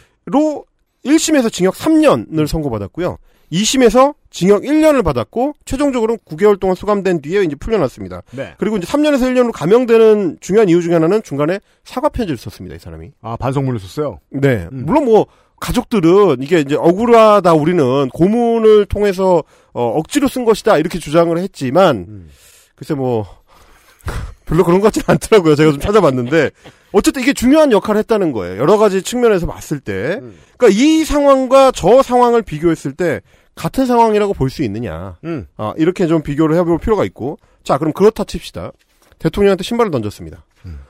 1심에서 징역 3년을 선고받았고요. 2심에서 징역 1년을 받았고 최종적으로는 9개월 동안 수감된 뒤에 이제 풀려났습니다. 네. 그리고 이제 3년에서 1년으로 감형되는 중요한 이유 중에 하나는 중간에 사과 편지를 썼습니다. 이 사람이. 아 반성문을 썼어요. 네. 음. 물론 뭐 가족들은 이게 이제 억울하다 우리는 고문을 통해서 어, 억지로 쓴 것이다 이렇게 주장을 했지만 음. 글쎄 뭐 별로 그런 것 같지는 않더라고요. 제가 좀 찾아봤는데 어쨌든 이게 중요한 역할을 했다는 거예요. 여러 가지 측면에서 봤을 때. 음. 그러니까 이 상황과 저 상황을 비교했을 때 같은 상황이라고 볼 수 있느냐. 음. 아, 이렇게 좀 비교를 해볼 필요가 있고. 자, 그럼 그렇다 칩시다. 대통령한테 신발을 던졌습니다. 음.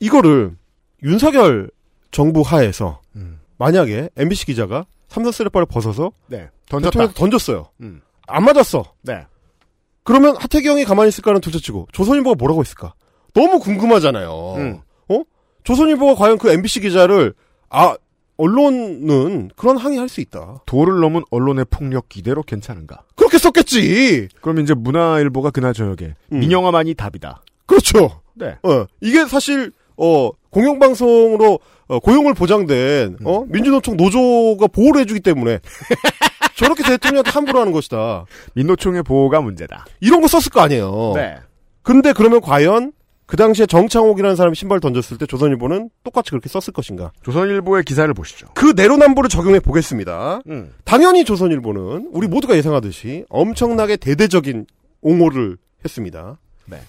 이거를 윤석열 정부 하에서 음. 만약에 MBC 기자가 삼선 쓰레빠를 벗어서 네. 던졌다. 대통령한테 던졌어요. 음. 안 맞았어. 네. 그러면 하태경이 가만히 있을까는 둘째치고 조선일보가 뭐라고 했을까? 너무 궁금하잖아요. 음. 어? 조선일보가 과연 그 MBC 기자를 아 언론은 그런 항의할 수 있다. 도를 넘은 언론의 폭력 이대로 괜찮은가? 그렇게 썼겠지. 그럼 이제 문화일보가 그날 저녁에 음. 민영화만이 답이다. 그렇죠. 네. 어 이게 사실 어 공영방송으로 어, 고용을 보장된 어 민주노총 노조가 보호를 해주기 때문에 저렇게 대통령한테 함부로 하는 것이다. 민노총의 보호가 문제다. 이런 거 썼을 거 아니에요. 네. 근데 그러면 과연 그 당시에 정창옥이라는 사람이 신발 던졌을 때 조선일보는 똑같이 그렇게 썼을 것인가? 조선일보의 기사를 보시죠. 그 내로남불을 적용해 보겠습니다. 음. 당연히 조선일보는 우리 모두가 예상하듯이 엄청나게 대대적인 옹호를 했습니다. 네.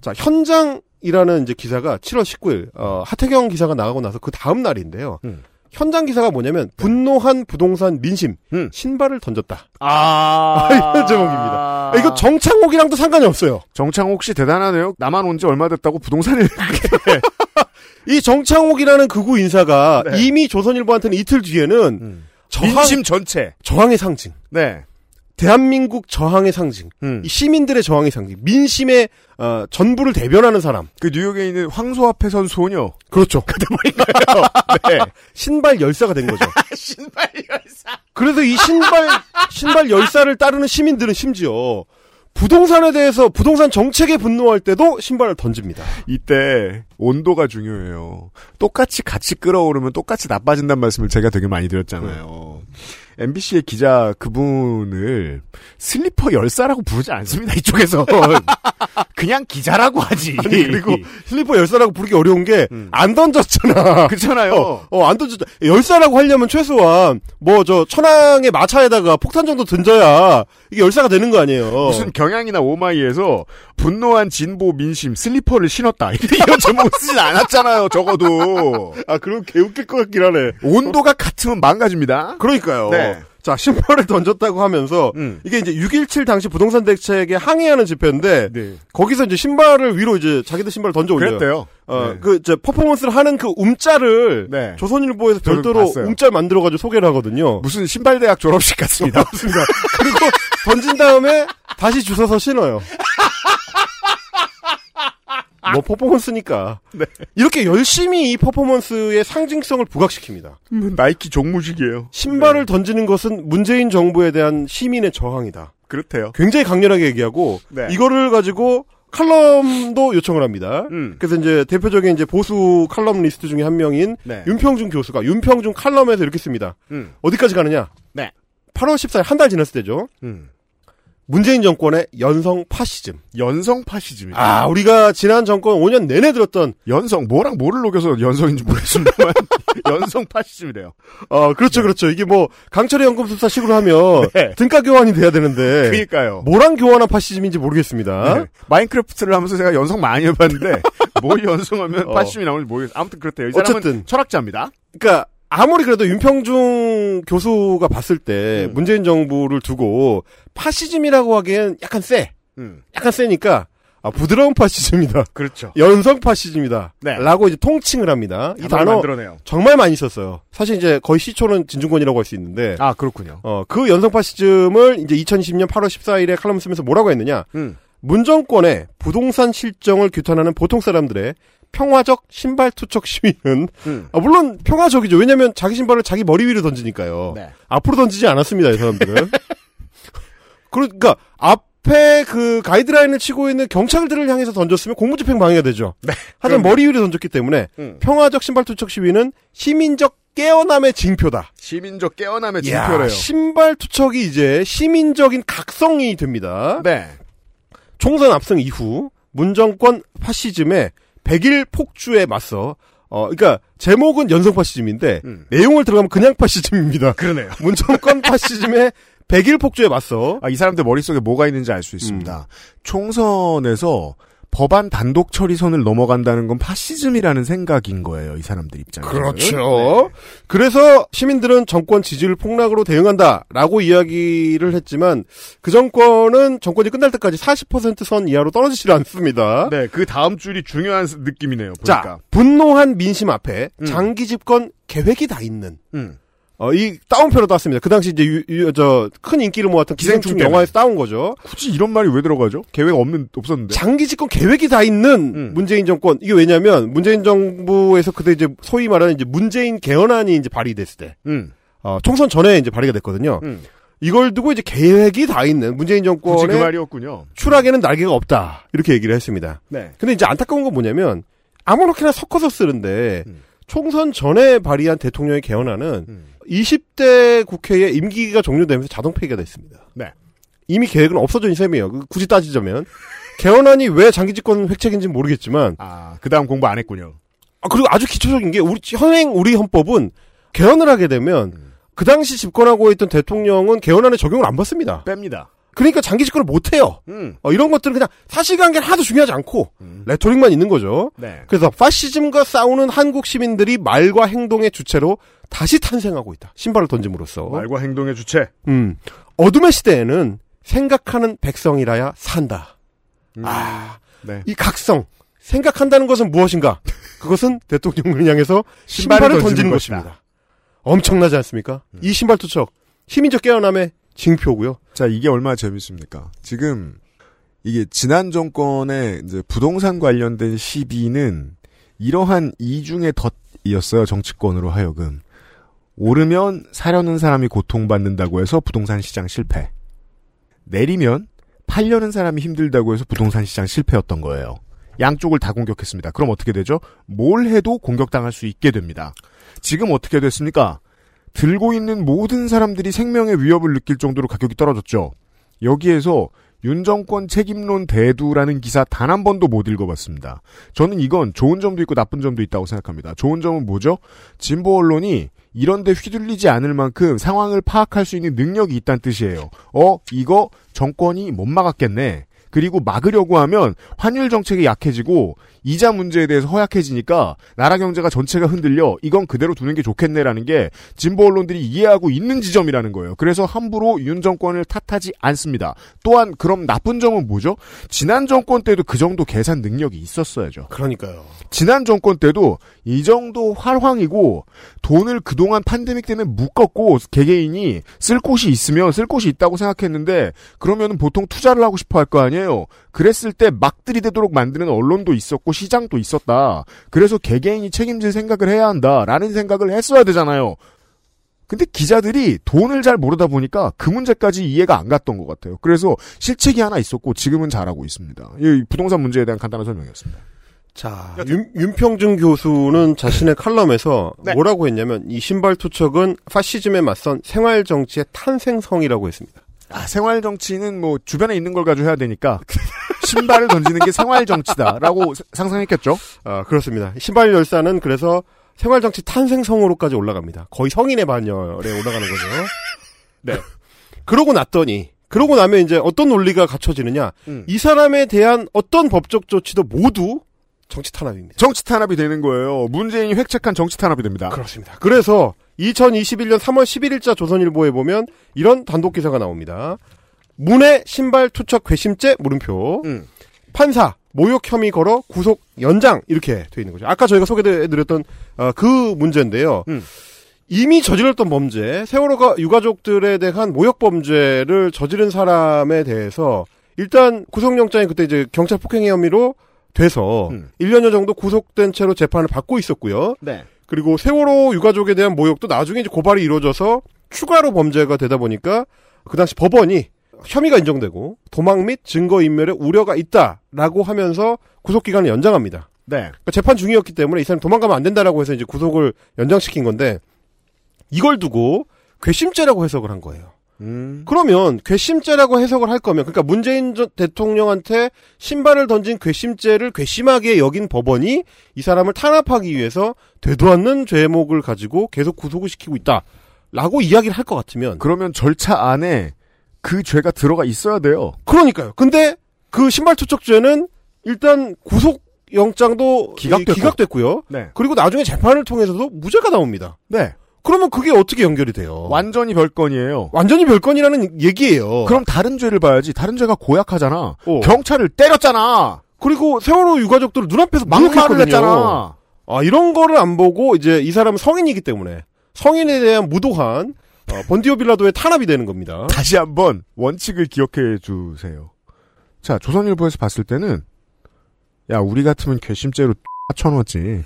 자, 현장이라는 이제 기사가 7월 19일, 어, 하태경 기사가 나가고 나서 그 다음 날인데요. 음. 현장 기사가 뭐냐면, 분노한 부동산 민심, 음. 신발을 던졌다. 아. 이런 제목입니다. 아, 이거 정창옥이랑도 상관이 없어요. 정창옥 씨 대단하네요. 나만 온 지 얼마 됐다고 부동산을 이 정창옥이라는 극우 인사가 네. 이미 조선일보한테는 이틀 뒤에는 저항, 민심 전체. 저항의 상징. 네. 대한민국 저항의 상징. 음. 이 시민들의 저항의 상징. 민심의 어, 전부를 대변하는 사람. 그 뉴욕에 있는 황소 앞에 선 소녀. 그렇죠. 그대머리가요. 네. 신발 열사가 된 거죠. 신발 열사. 그래서 이 신발 신발 열사를 따르는 시민들은 심지어 부동산에 대해서 부동산 정책에 분노할 때도 신발을 던집니다. 이때 온도가 중요해요. 똑같이 같이 끓어오르면 똑같이 나빠진다는 말씀을 제가 되게 많이 드렸잖아요. MBC의 기자 그분을 슬리퍼 열사라고 부르지 않습니다. 이쪽에서 그냥 기자라고 하지. 아니, 그리고 슬리퍼 열사라고 부르기 어려운 게 안 던졌잖아. 그렇잖아요. 어, 어, 안 던졌. 열사라고 하려면 최소한 뭐 저 천왕의 마차에다가 폭탄 정도 던져야 이게 열사가 되는 거 아니에요. 무슨 경향이나 오마이에서 분노한 진보 민심 슬리퍼를 신었다. 이런 제목 쓰진 않았잖아요. 적어도. 아, 그럼 개웃길 것 같긴 하네. 온도가 같으면 망가집니다. 그러니까요. 네. 자, 신발을 던졌다고 하면서 음. 이게 이제 6.17 당시 부동산 대책에 항의하는 집회인데 네. 거기서 이제 신발을 위로 이제 자기들 신발을 던져 올려요. 그랬대요. 어, 네. 그, 이제 퍼포먼스를 하는 그 움짤을 네. 조선일보에서 별도로. 움짤 만들어가지고 소개를 하거든요. 무슨 신발대학 졸업식 같습니다. 그리고 던진 다음에 다시 주워서 신어요. 뭐 퍼포먼스니까. 네. 이렇게 열심히 이 퍼포먼스의 상징성을 부각시킵니다. 나이키 종무직이에요. 신발을 던지는 것은 문재인 정부에 대한 시민의 저항이다. 그렇대요. 굉장히 강렬하게 얘기하고 네. 이거를 가지고 칼럼도 요청을 합니다. 음. 그래서 이제 대표적인 이제 보수 칼럼 리스트 중에 한 명인 네. 윤평준 교수가 윤평준 칼럼에서 이렇게 씁니다. 음. 어디까지 가느냐? 네. 8월 14일 한 달 지났을 때죠. 음. 문재인 정권의 연성 파시즘. 연성 파시즘이다. 아, 우리가 지난 정권 5년 내내 들었던 연성 뭐랑 뭐를 녹여서 연성인지 모르겠습니다만 연성 파시즘이래요. 어, 그렇죠, 그렇죠. 이게 뭐 강철의 연금술사 식으로 하면 네. 등가 교환이 돼야 되는데 그러니까요. 뭐랑 교환한 파시즘인지 모르겠습니다. 네. 마인크래프트를 하면서 제가 연성 많이 해봤는데 뭘 연성하면 어. 파시즘이 나오는지 모르겠어요. 아무튼 그렇대요. 이 사람은 어쨌든. 철학자입니다. 그러니까 아무리 그래도 윤평중 교수가 봤을 때 음. 문재인 정부를 두고 파시즘이라고 하기엔 약간 세. 음. 약간 세니까 아, 부드러운 파시즘이다. 그렇죠. 연성 파시즘이다. 네. 라고 이제 통칭을 합니다. 이 단어 만들어내요. 정말 많이 썼어요. 사실 이제 거의 시초는 진중권이라고 할 수 있는데 아 그렇군요. 어, 그 연성 파시즘을 이제 2020년 8월 14일에 칼럼 쓰면서 뭐라고 했느냐? 음. 문정권의 부동산 실정을 규탄하는 보통 사람들의 평화적 신발 투척 시위는 음. 아, 물론 평화적이죠. 왜냐하면 자기 신발을 자기 머리 위로 던지니까요. 네. 앞으로 던지지 않았습니다. 이 사람들은. 그러니까 앞에 그 가이드라인을 치고 있는 경찰들을 향해서 던졌으면 공무집행 방해가 되죠. 하지만 그럼요. 머리 위로 던졌기 때문에 음. 평화적 신발 투척 시위는 시민적 깨어남의 징표다. 시민적 깨어남의 이야, 징표래요. 신발 투척이 이제 시민적인 각성이 됩니다. 네. 총선 압승 이후 문정권 파시즘의 백일 폭주에 맞서 어 그러니까 제목은 연성 파시즘인데 음. 내용을 들어가면 그냥 파시즘입니다. 그러네요. 문정권 파시즘의 백일 폭주에 맞서 아, 이 사람들 머릿속에 뭐가 있는지 알 수 있습니다. 총선에서 법안 단독 처리선을 넘어간다는 건 파시즘이라는 생각인 거예요. 이 사람들 입장에서. 그렇죠. 그래서 시민들은 정권 지지율 폭락으로 대응한다라고 이야기를 했지만 그 정권은 정권이 끝날 때까지 40%선 이하로 떨어지질 않습니다. 네, 그 다음 줄이 중요한 스- 느낌이네요. 보니까. 자, 분노한 민심 앞에 음. 장기 집권 계획이 다 있는 음. 어, 이 다운표로 땄습니다. 그 당시 이제 유, 유- 저, 큰 인기를 모았던 기생충. 영화에서 따온 거죠. 굳이 이런 말이 왜 들어가죠? 계획 없는 없었는데. 장기 집권 계획이 다 있는 음. 문재인 정권. 이게 왜냐면 문재인 정부에서 그때 이제 소위 말하는 이제 문재인 개헌안이 이제 발의됐을 때, 음. 어, 총선 전에 이제 발의가 됐거든요. 음. 이걸 두고 이제 계획이 다 있는 문재인 굳이 그 정권의 말이었군요. 추락에는 날개가 없다. 이렇게 얘기를 했습니다. 네. 근데 이제 안타까운 건 뭐냐면 아무렇게나 섞어서 쓰는데 음. 총선 전에 발의한 대통령의 개헌안은 음. 20대 국회의 임기가 종료되면서 자동 폐기가 됐습니다. 네. 이미 계획은 없어진 셈이에요. 그- 굳이 따지자면 개헌안이 왜 장기 집권 획책인지는 모르겠지만 아, 그 다음 공부 안 했군요. 아, 그리고 아주 기초적인 게 우리 현행 우리 헌법은 개헌을 하게 되면 음. 그 당시 집권하고 있던 대통령은 개헌안에 적용을 안 받습니다. 뺍니다. 그러니까 장기 집권을 못 해요. 음. 어, 이런 것들은 그냥 사실관계는 하나도 중요하지 않고 음. 레토릭만 있는 거죠. 네. 그래서 파시즘과 싸우는 한국 시민들이 말과 행동의 주체로 다시 탄생하고 있다. 신발을 던짐으로써. 말과 행동의 주체. 음. 어둠의 시대에는 생각하는 백성이라야 산다. 음. 아, 네. 이 각성. 생각한다는 것은 무엇인가? 그것은 대통령을 향해서 신발을, 신발을 던지는 것입니다. 엄청나지 않습니까? 이 신발 투척. 시민적 깨어남의 징표고요. 자, 이게 얼마나 재밌습니까? 지금 이게 지난 정권의 이제 부동산 관련된 시비는 이러한 이중의 덫이었어요. 정치권으로 하여금. 오르면 사려는 사람이 고통받는다고 해서 부동산 시장 실패. 내리면 팔려는 사람이 힘들다고 해서 부동산 시장 실패였던 거예요. 양쪽을 다 공격했습니다. 그럼 어떻게 되죠? 뭘 해도 공격당할 수 있게 됩니다. 지금 어떻게 됐습니까? 들고 있는 모든 사람들이 생명의 위협을 느낄 정도로 가격이 떨어졌죠. 여기에서 윤 정권 책임론 대두라는 기사 단 한 번도 못 읽어봤습니다. 저는 이건 좋은 점도 있고 나쁜 점도 있다고 생각합니다. 좋은 점은 뭐죠? 진보 언론이 이런데 휘둘리지 않을 만큼 상황을 파악할 수 있는 능력이 있다는 뜻이에요. 어, 이거 정권이 못 막았겠네. 그리고 막으려고 하면 환율 정책이 약해지고 이자 문제에 대해서 허약해지니까 나라 경제가 전체가 흔들려 이건 그대로 두는 게 좋겠네라는 게 진보 언론들이 이해하고 있는 지점이라는 거예요. 그래서 함부로 윤 정권을 탓하지 않습니다. 또한 그럼 나쁜 점은 뭐죠? 지난 정권 때도 그 정도 계산 능력이 있었어야죠. 그러니까요. 지난 정권 때도 이 정도 활황이고 돈을 그동안 팬데믹 때문에 묶었고 개개인이 쓸 곳이 있으면 쓸 곳이 있다고 생각했는데 그러면 보통 투자를 하고 싶어 할 거 아니에요. 그랬을 때 막 들이대도록 만드는 언론도 있었고 시장도 있었다. 그래서 개개인이 책임질 생각을 해야 한다라는 생각을 했어야 되잖아요. 근데 기자들이 돈을 잘 모르다 보니까 그 문제까지 이해가 안 갔던 것 같아요. 그래서 실책이 하나 있었고 지금은 잘하고 있습니다. 이 부동산 문제에 대한 간단한 설명이었습니다. 자, 윤, 윤평준 교수는 자신의 칼럼에서 네. 뭐라고 했냐면 이 신발 투척은 파시즘에 맞선 생활 정치의 탄생성이라고 했습니다. 아, 생활 정치는 뭐 주변에 있는 걸 가지고 해야 되니까 신발을 던지는 게 생활 정치다라고 상상했겠죠. 아, 그렇습니다. 신발 열사는 그래서 생활 정치 탄생성으로까지 올라갑니다. 거의 성인의 반열에 올라가는 거죠. 네. 그러고 났더니 그러고 나면 이제 어떤 논리가 갖춰지느냐? 음. 이 사람에 대한 어떤 법적 조치도 모두 정치 탄압입니다. 정치 탄압이 되는 거예요. 문재인이 획책한 정치 탄압이 됩니다. 그렇습니다. 그래서 2021년 3월 11일자 조선일보에 보면 이런 단독 기사가 나옵니다. 문의 신발 투척 괘씸죄 물음표. 음. 판사 모욕 혐의 걸어 구속 연장 이렇게 돼 있는 거죠. 아까 저희가 소개해드렸던 어, 그 문제인데요. 음. 이미 저질렀던 범죄, 세월호가 유가족들에 대한 모욕 범죄를 저지른 사람에 대해서 일단 구속영장이 그때 이제 경찰 폭행의 혐의로 돼서 음. 1년여 정도 구속된 채로 재판을 받고 있었고요. 네. 그리고 세월호 유가족에 대한 모욕도 나중에 이제 고발이 이루어져서 추가로 범죄가 되다 보니까 그 당시 법원이 혐의가 인정되고 도망 및 증거 인멸에 우려가 있다라고 하면서 구속 기간을 연장합니다. 네. 그러니까 재판 중이었기 때문에 이 사람 도망가면 안 된다라고 해서 이제 구속을 연장시킨 건데 이걸 두고 괘씸죄라고 해석을 한 거예요. 음. 그러면 괘씸죄라고 해석을 할 거면 그러니까 문재인 전 대통령한테 신발을 던진 괘씸죄를 괘씸하게 여긴 법원이 이 사람을 탄압하기 위해서 되도 않는 죄목을 가지고 계속 구속을 시키고 있다라고 이야기를 할 것 같으면 그러면 절차 안에 그 죄가 들어가 있어야 돼요. 그러니까요. 근데 그 신발 투척죄는 일단 구속 영장도 기각됐고. 기각됐고요. 네. 그리고 나중에 재판을 통해서도 무죄가 나옵니다. 네. 그러면 그게 어떻게 연결이 돼요? 완전히 별건이에요. 완전히 별건이라는 얘기예요. 그럼 다른 죄를 봐야지. 다른 죄가 고약하잖아. 어. 경찰을 때렸잖아. 그리고 세월호 유가족들을 눈앞에서 막말을. 했잖아. 아, 이런 거를 안 보고 이제 이 사람은 성인이기 때문에 성인에 대한 무도한 어, 번디오 빌라도의 탄압이 되는 겁니다. 다시 한번 원칙을 기억해 주세요. 자, 조선일보에서 봤을 때는 야, 우리 같으면 괘씸죄로 쳐넣었지.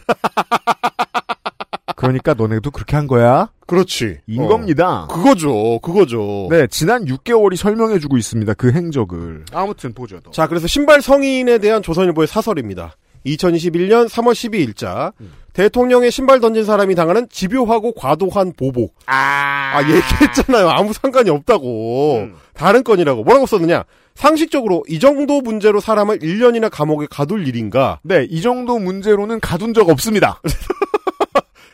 그러니까 너네도 그렇게 한 거야? 그렇지. 인 어. 겁니다. 그거죠. 그거죠. 네, 지난 6개월이 설명해주고 있습니다. 그 행적을. 아무튼 보죠. 더. 자, 그래서 신발 성인에 대한 조선일보의 사설입니다. 2021년 3월 12일자 대통령의 신발 던진 사람이 당하는 집요하고 과도한 보복. 아, 얘기했잖아요. 아무 상관이 없다고. 음. 다른 건이라고. 뭐라고 썼느냐? 상식적으로 이 정도 문제로 사람을 1년이나 감옥에 가둘 일인가? 네, 이 정도 문제로는 가둔 적 없습니다.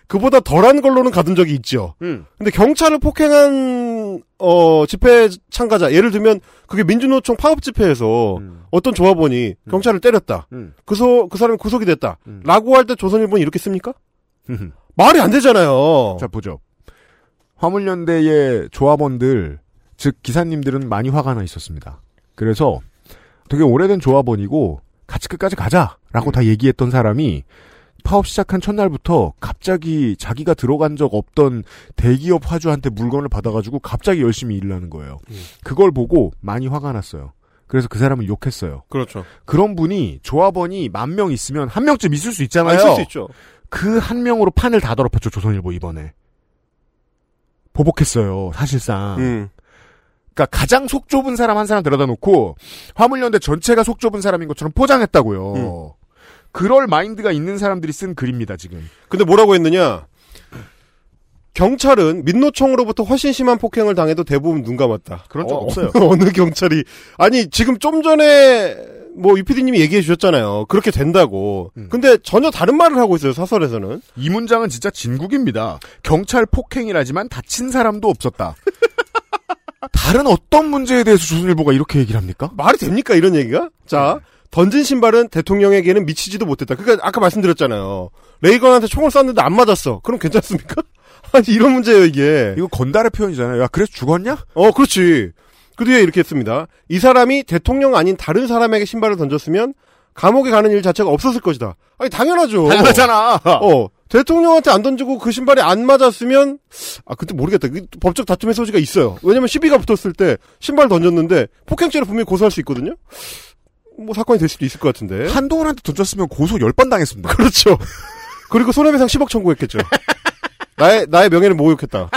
그보다 덜한 걸로는 가둔 적이 있죠. 음. 근데 경찰을 폭행한 어 집회 참가자 예를 들면 그게 민주노총 파업 집회에서 음. 어떤 조합원이 경찰을 때렸다. 음. 그서 그 사람이 구속이 됐다. 음. 라고 할 때 조선일보는 이렇게 씁니까? 말이 안 되잖아요. 자, 보죠. 화물연대의 조합원들, 즉, 기사님들은 많이 화가 나 있었습니다. 그래서 되게 오래된 조합원이고, 같이 끝까지 가자! 라고 다 얘기했던 사람이 파업 시작한 첫날부터 갑자기 자기가 들어간 적 없던 대기업 화주한테 물건을 받아가지고 갑자기 열심히 일을 하는 거예요. 그걸 보고 많이 화가 났어요. 그래서 그 사람을 욕했어요. 그렇죠. 그런 분이 조합원이 만 명 있으면 한 명쯤 있을 수 있잖아요. 있을 수 있죠. 그 한 명으로 판을 다 더럽혔죠 조선일보 이번에 보복했어요 사실상 음. 그러니까 가장 속 좁은 사람 한 사람 데려다 놓고 화물연대 전체가 속 좁은 사람인 것처럼 포장했다고요 음. 그럴 마인드가 있는 사람들이 쓴 글입니다 지금 근데 뭐라고 했느냐? 경찰은 민노총으로부터 훨씬 심한 폭행을 당해도 대부분 눈 감았다. 그런 적 없어요. 어느 경찰이 아니 지금 좀 전에 뭐 유피디님이 얘기해 주셨잖아요. 그렇게 된다고. 음. 근데 전혀 다른 말을 하고 있어요. 사설에서는. 이 문장은 진짜 진국입니다. 경찰 폭행이라지만 다친 사람도 없었다. 다른 어떤 문제에 대해서 조선일보가 이렇게 얘기를 합니까? 말이 됩니까 이런 얘기가? 자 던진 신발은 대통령에게는 미치지도 못했다. 그러니까 아까 말씀드렸잖아요. 레이건한테 총을 쐈는데 안 맞았어. 그럼 괜찮습니까? 아니 이런 문제예요 이게. 이거 건달의 표현이잖아요. 야 그래서 죽었냐? 어 그렇지. 그 뒤에 이렇게 했습니다. 이 사람이 대통령 아닌 다른 사람에게 신발을 던졌으면 감옥에 가는 일 자체가 없었을 것이다. 아니 당연하죠. 당연하잖아. 어 대통령한테 안 던지고 그 신발이 안 맞았으면 아 그때 모르겠다. 그 법적 다툼의 소지가 있어요. 왜냐면 시비가 붙었을 때 신발 던졌는데 폭행죄로 분명히 고소할 수 있거든요. 뭐 사건이 될 수도 있을 것 같은데. 한동훈한테 던졌으면 고소 10번 당했습니다. 그렇죠. 그리고 손해배상 10억 청구했겠죠. 나의 나의 명예를 모욕했다.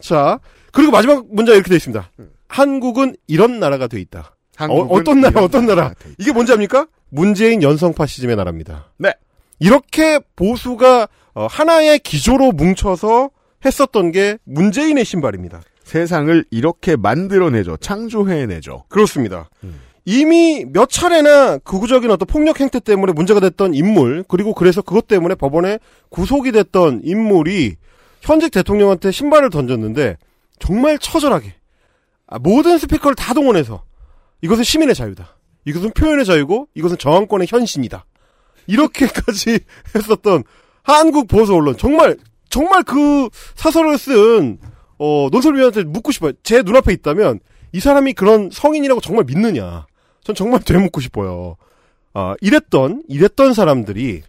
자 그리고 마지막 문제가 이렇게 되어 있습니다. 한국은 이런 나라가 돼 있다. 어, 떤 나라, 어떤 나라. 이게 뭔지 압니까? 문재인 연성 파시즘의 나라입니다. 네. 이렇게 보수가 어, 하나의 기조로 뭉쳐서 했었던 게 문재인의 신발입니다. 세상을 이렇게 만들어내죠. 창조해내죠. 그렇습니다. 이미 몇 차례나 극우적인 어떤 폭력 행태 때문에 문제가 됐던 인물, 그리고 그래서 그것 때문에 법원에 구속이 됐던 인물이 현직 대통령한테 신발을 던졌는데 정말 처절하게 아, 모든 스피커를 다 동원해서 이것은 시민의 자유다. 이것은 표현의 자유고 이것은 정황권의 현신이다. 이렇게까지 했었던 한국 보수 언론 정말 정말 그 사설을 쓴 어, 논설위원한테 묻고 싶어요. 제 눈앞에 있다면 이 사람이 그런 성인이라고 정말 믿느냐? 전 정말 되묻고 싶어요. 아, 이랬던 이랬던 사람들이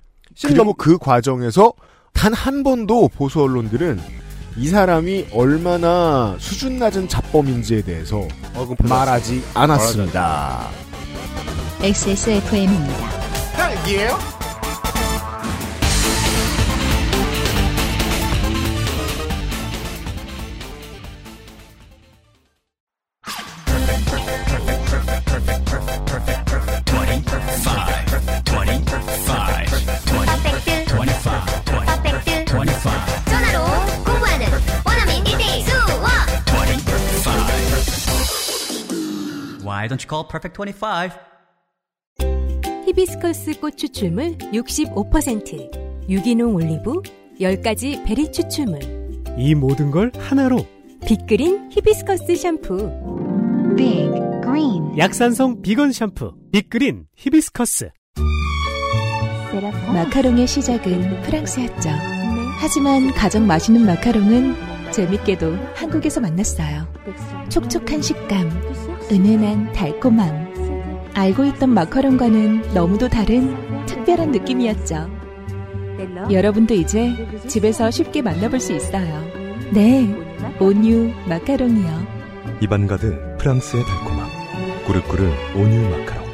그리고 그 과정에서 단 한 번도 보수 언론들은 이 사람이 얼마나 수준 낮은 잡범인지에 대해서 말하지 않았습니다. XSFM입니다. 헬기예요? Why don't you call Perfect 25? 히비스커스 꽃 추출물 65%, 유기농 올리브, 10가지 베리 추출물, 이 모든 걸 하나로 빅그린 히비스커스 샴푸. Big Green 약산성 비건 샴푸 빅그린 히비스커스 마카롱의 시작은 프랑스였죠. 하지만 가장 맛있는 마카롱은 재밌게도 한국에서 만났어요. 촉촉한 식감, 은은한 달콤함. 알고 있던 마카롱과는 너무도 다른 특별한 느낌이었죠. 여러분도 이제 집에서 쉽게 만나볼 수 있어요. 네, 온유 마카롱이요. 입안 가득 프랑스의 달콤함. 꾸르꾸르 온유 마카롱.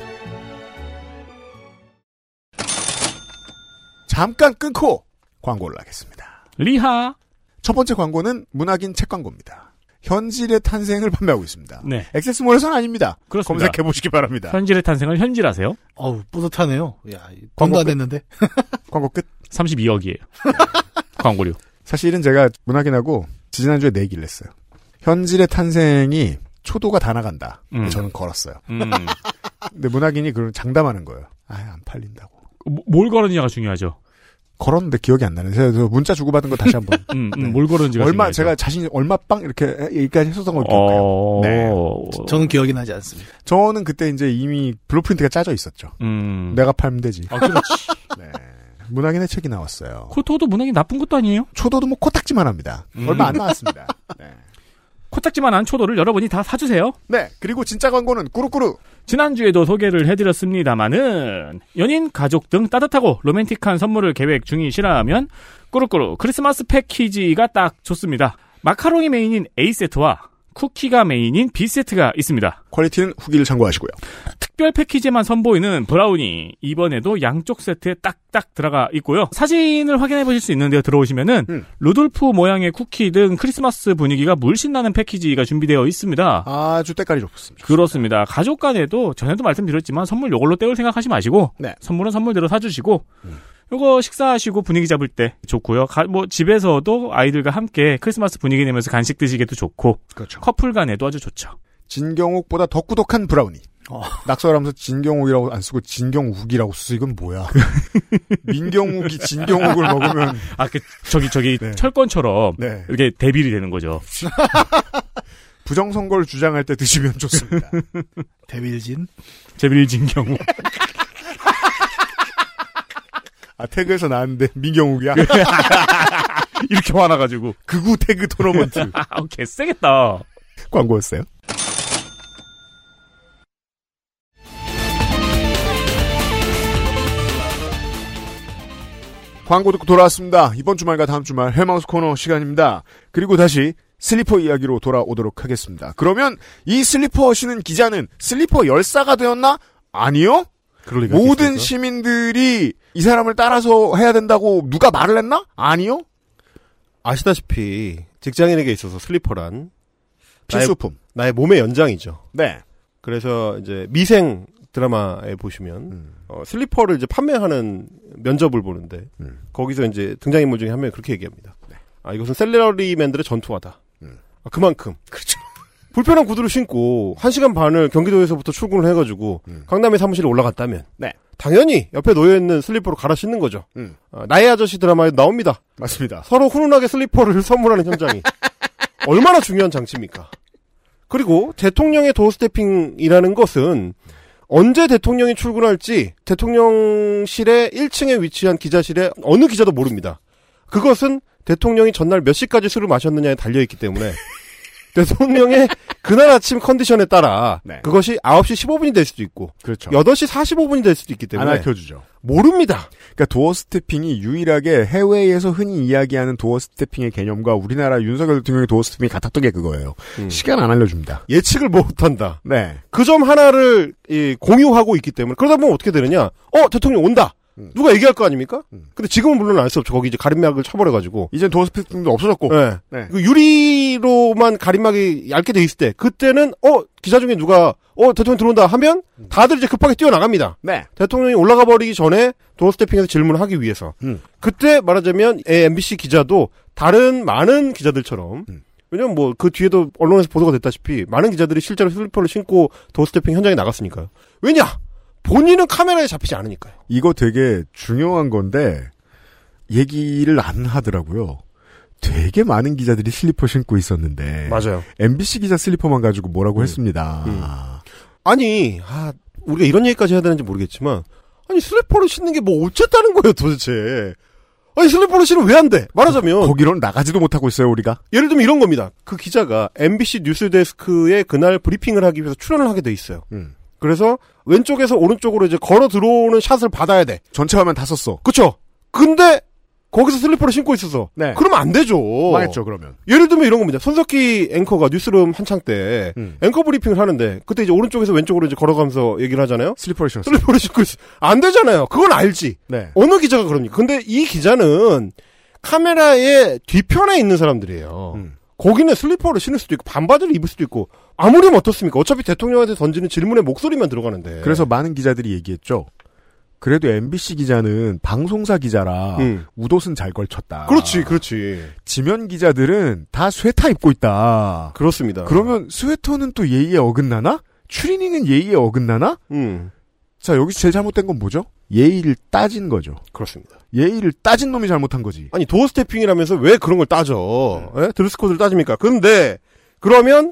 잠깐 끊고 광고를 하겠습니다. 리하. 첫 번째 광고는 문학인 책 광고입니다. 현질의 탄생을 판매하고 있습니다. 네. 액세스몰에서는 아닙니다. 그렇습니다. 검색해 보시기 바랍니다. 현질의 탄생을 현질하세요. 어우, 뿌듯하네요. 야, 광고 안 끝. 냈는데. 광고 끝. 32억이에요. 광고료. 사실은 제가 문학인하고 지지난주에 내 얘기를 했어요. 현질의 탄생이 초도가 다 나간다. 음. 저는 걸었어요. 음. 근데 문학인이 그런 장담하는 거예요. 아, 안 팔린다고. 뭐- 뭘 걸었느냐가 중요하죠. 걸었는데 기억이 안 나네. 제가 저 문자 주고받은 거 다시 한번. 음, 음, 뭘 걸었는지가 얼마. 제가 자신이 얼마 빵 이렇게 얘기까지 했었던 걸 기억해요. 어... 네. 저는 기억이 나지 않습니다. 저는 그때 이제 이미 blueprint가 짜져 있었죠. 음. 내가 팔면 되지. 아, 그렇지. 네. 문학인의 책이 나왔어요. 초도 물량이 나쁜 것도 아니에요. 초도도 뭐 코딱지만 합니다. 음. 얼마 안 나왔습니다. 코딱지만한 초도를 여러분이 다 사주세요. 네. 그리고 진짜 광고는 꾸루꾸루. 지난주에도 소개를 해드렸습니다마는 연인, 가족 등 따뜻하고 로맨틱한 선물을 계획 중이시라면 꾸루꾸루 크리스마스 패키지가 딱 좋습니다. 마카롱이 메인인 A세트와 쿠키가 메인인 B세트가 있습니다. 퀄리티는 후기를 참고하시고요. 특별 패키지만 선보이는 브라우니 이번에도 양쪽 세트에 딱딱 들어가 있고요. 사진을 확인해 보실 수 있는데요. 들어오시면은 루돌프 모양의 쿠키 등 크리스마스 분위기가 물씬 나는 패키지가 준비되어 있습니다. 아주 때깔이 좋습니다. 그렇습니다. 가족 간에도 전에도 말씀드렸지만 선물 요걸로 때울 생각하지 마시고 네. 선물은 선물대로 사주시고 요거 식사하시고 분위기 잡을 때 좋고요. 가- 뭐 집에서도 아이들과 함께 크리스마스 분위기 내면서 간식 드시기도 좋고 그렇죠. 커플 간에도 아주 좋죠. 진경옥보다 더 꾸덕한 브라우니. 낙서하면서 진경옥이라고 안 쓰고 진경욱이라고 쓰 이건 뭐야? 민경욱이 진경욱을 먹으면 아 그 저기 저기 네. 철권처럼 네. 이렇게 대비리 되는 거죠. 부정선거를 주장할 때 드시면 좋습니다. 데빌진? 데빌진 경우. 아 태그에서 나왔는데 민경욱이야. 이렇게 화나가지고 극우 태그 토너먼트 아, 개쎄겠다. 광고였어요. 광고 듣고 돌아왔습니다. 이번 주말과 다음 주말 헬마우스 코너 시간입니다. 그리고 다시 슬리퍼 이야기로 돌아오도록 하겠습니다. 그러면 이 슬리퍼 신은 기자는 슬리퍼 열사가 되었나? 아니요. 모든 있겠습니까? 시민들이 이 사람을 따라서 해야 된다고 누가 말을 했나? 아니요. 아시다시피 직장인에게 있어서 슬리퍼란 필수품. 나의, 나의 몸의 연장이죠. 네. 그래서 이제 미생 드라마에 보시면 음. 어, 슬리퍼를 이제 판매하는 면접을 보는데 음. 거기서 이제 등장인물 중에 한 명이 그렇게 얘기합니다. 네. 아 이것은 셀러리맨들의 전투화다. 음. 아, 그만큼 그렇죠. 불편한 구두를 신고 1시간 반을 경기도에서부터 출근을 해가지고 강남의 사무실에 올라갔다면 음. 네. 당연히 옆에 놓여있는 슬리퍼로 갈아 신는 거죠. 음. 어, 나의 아저씨 드라마에 나옵니다. 맞습니다. 서로 훈훈하게 슬리퍼를 선물하는 현장이 얼마나 중요한 장치입니까? 그리고 대통령의 도어 스태핑이라는 것은 언제 대통령이 출근할지 대통령실의 1층에 위치한 기자실에 어느 기자도 모릅니다. 그것은 대통령이 전날 몇 시까지 술을 마셨느냐에 달려있기 때문에 대통령의 그날 아침 컨디션에 따라 네. 그것이 9시 15분이 될 수도 있고 그렇죠. 8시 45분이 될 수도 있기 때문에 안 알려주죠. 모릅니다. 그러니까 도어 스태핑이 유일하게 해외에서 흔히 이야기하는 도어 스태핑의 개념과 우리나라 윤석열 대통령의 도어 스태핑이 같았던 게 그거예요. 시간 안 알려줍니다. 예측을 못한다. 네. 그 점 하나를 이, 공유하고 있기 때문에 그러다 보면 어떻게 되느냐? 어 대통령 온다. 음. 누가 얘기할 거 아닙니까? 근데 지금은 물론 알 수 없죠. 거기 이제 가림막을 쳐버려가지고. 이젠 doorstepping도 없어졌고. 네. 네. 그 유리로만 가림막이 얇게 돼 있을 때 그때는 어 기자 중에 누가 어 대통령 들어온다 하면 다들 이제 급하게 뛰어나갑니다. 네. 대통령이 올라가 버리기 전에 doorstepping에서 질문을 하기 위해서. 음. 그때 말하자면 MBC 기자도 다른 많은 기자들처럼 음. 왜냐면 뭐 그 뒤에도 언론에서 보도가 됐다시피 많은 기자들이 실제로 슬리퍼를 신고 doorstepping 현장에 나갔으니까요. 왜냐? 본인은 카메라에 잡히지 않으니까요. 이거 되게 중요한 건데 얘기를 안 하더라고요. 되게 많은 기자들이 슬리퍼 신고 있었는데 맞아요. MBC 기자 슬리퍼만 가지고 뭐라고 했습니다. 아니, 아, 우리가 이런 얘기까지 해야 되는지 모르겠지만, 아니, 슬리퍼를 신는 게 뭐 어쨌다는 거예요, 도대체. 아니, 슬리퍼를 신으면 왜 안 돼? 말하자면. 거기로는 나가지도 못하고 있어요, 우리가. 예를 들면 이런 겁니다. 그 기자가 MBC 뉴스데스크에 그날 브리핑을 하기 위해서 출연을 하게 돼 있어요. 음. 그래서 왼쪽에서 오른쪽으로 이제 걸어 들어오는 샷을 받아야 돼. 전체 화면 다 썼어. 그쵸? 근데, 거기서 슬리퍼를 신고 있어서. 네. 그러면 안 되죠. 망했죠, 그러면. 예를 들면 이런 겁니다. 손석희 앵커가 뉴스룸 한창 때 음. 앵커 브리핑을 하는데 그때 이제 오른쪽에서 왼쪽으로 이제 걸어가면서 얘기를 하잖아요. 슬리퍼를 신었어. 슬리퍼를 신고 있어. 안 되잖아요. 그건 알지. 네. 어느 기자가 그럽니까? 근데 이 기자는 카메라의 뒤편에 있는 사람들이에요. 음. 거기는 슬리퍼를 신을 수도 있고 반바지를 입을 수도 있고 아무렴 어떻습니까? 어차피 대통령한테 던지는 질문에 목소리만 들어가는데. 그래서 많은 기자들이 얘기했죠. 그래도 MBC 기자는 방송사 기자라 음. 웃옷은 잘 걸쳤다. 그렇지, 그렇지. 지면 기자들은 다 스웨터 입고 있다. 그렇습니다. 그러면 스웨터는 또 예의에 어긋나나? 추리닝은 예의에 어긋나나? 음. 자, 여기서 제일 잘못된 건 뭐죠? 예의를 따진 거죠. 그렇습니다. 예의를 따진 놈이 잘못한 거지. 아니 doorstepping이라면서 왜 그런 걸 따져? 예? dress code를 따집니까? 근데 그러면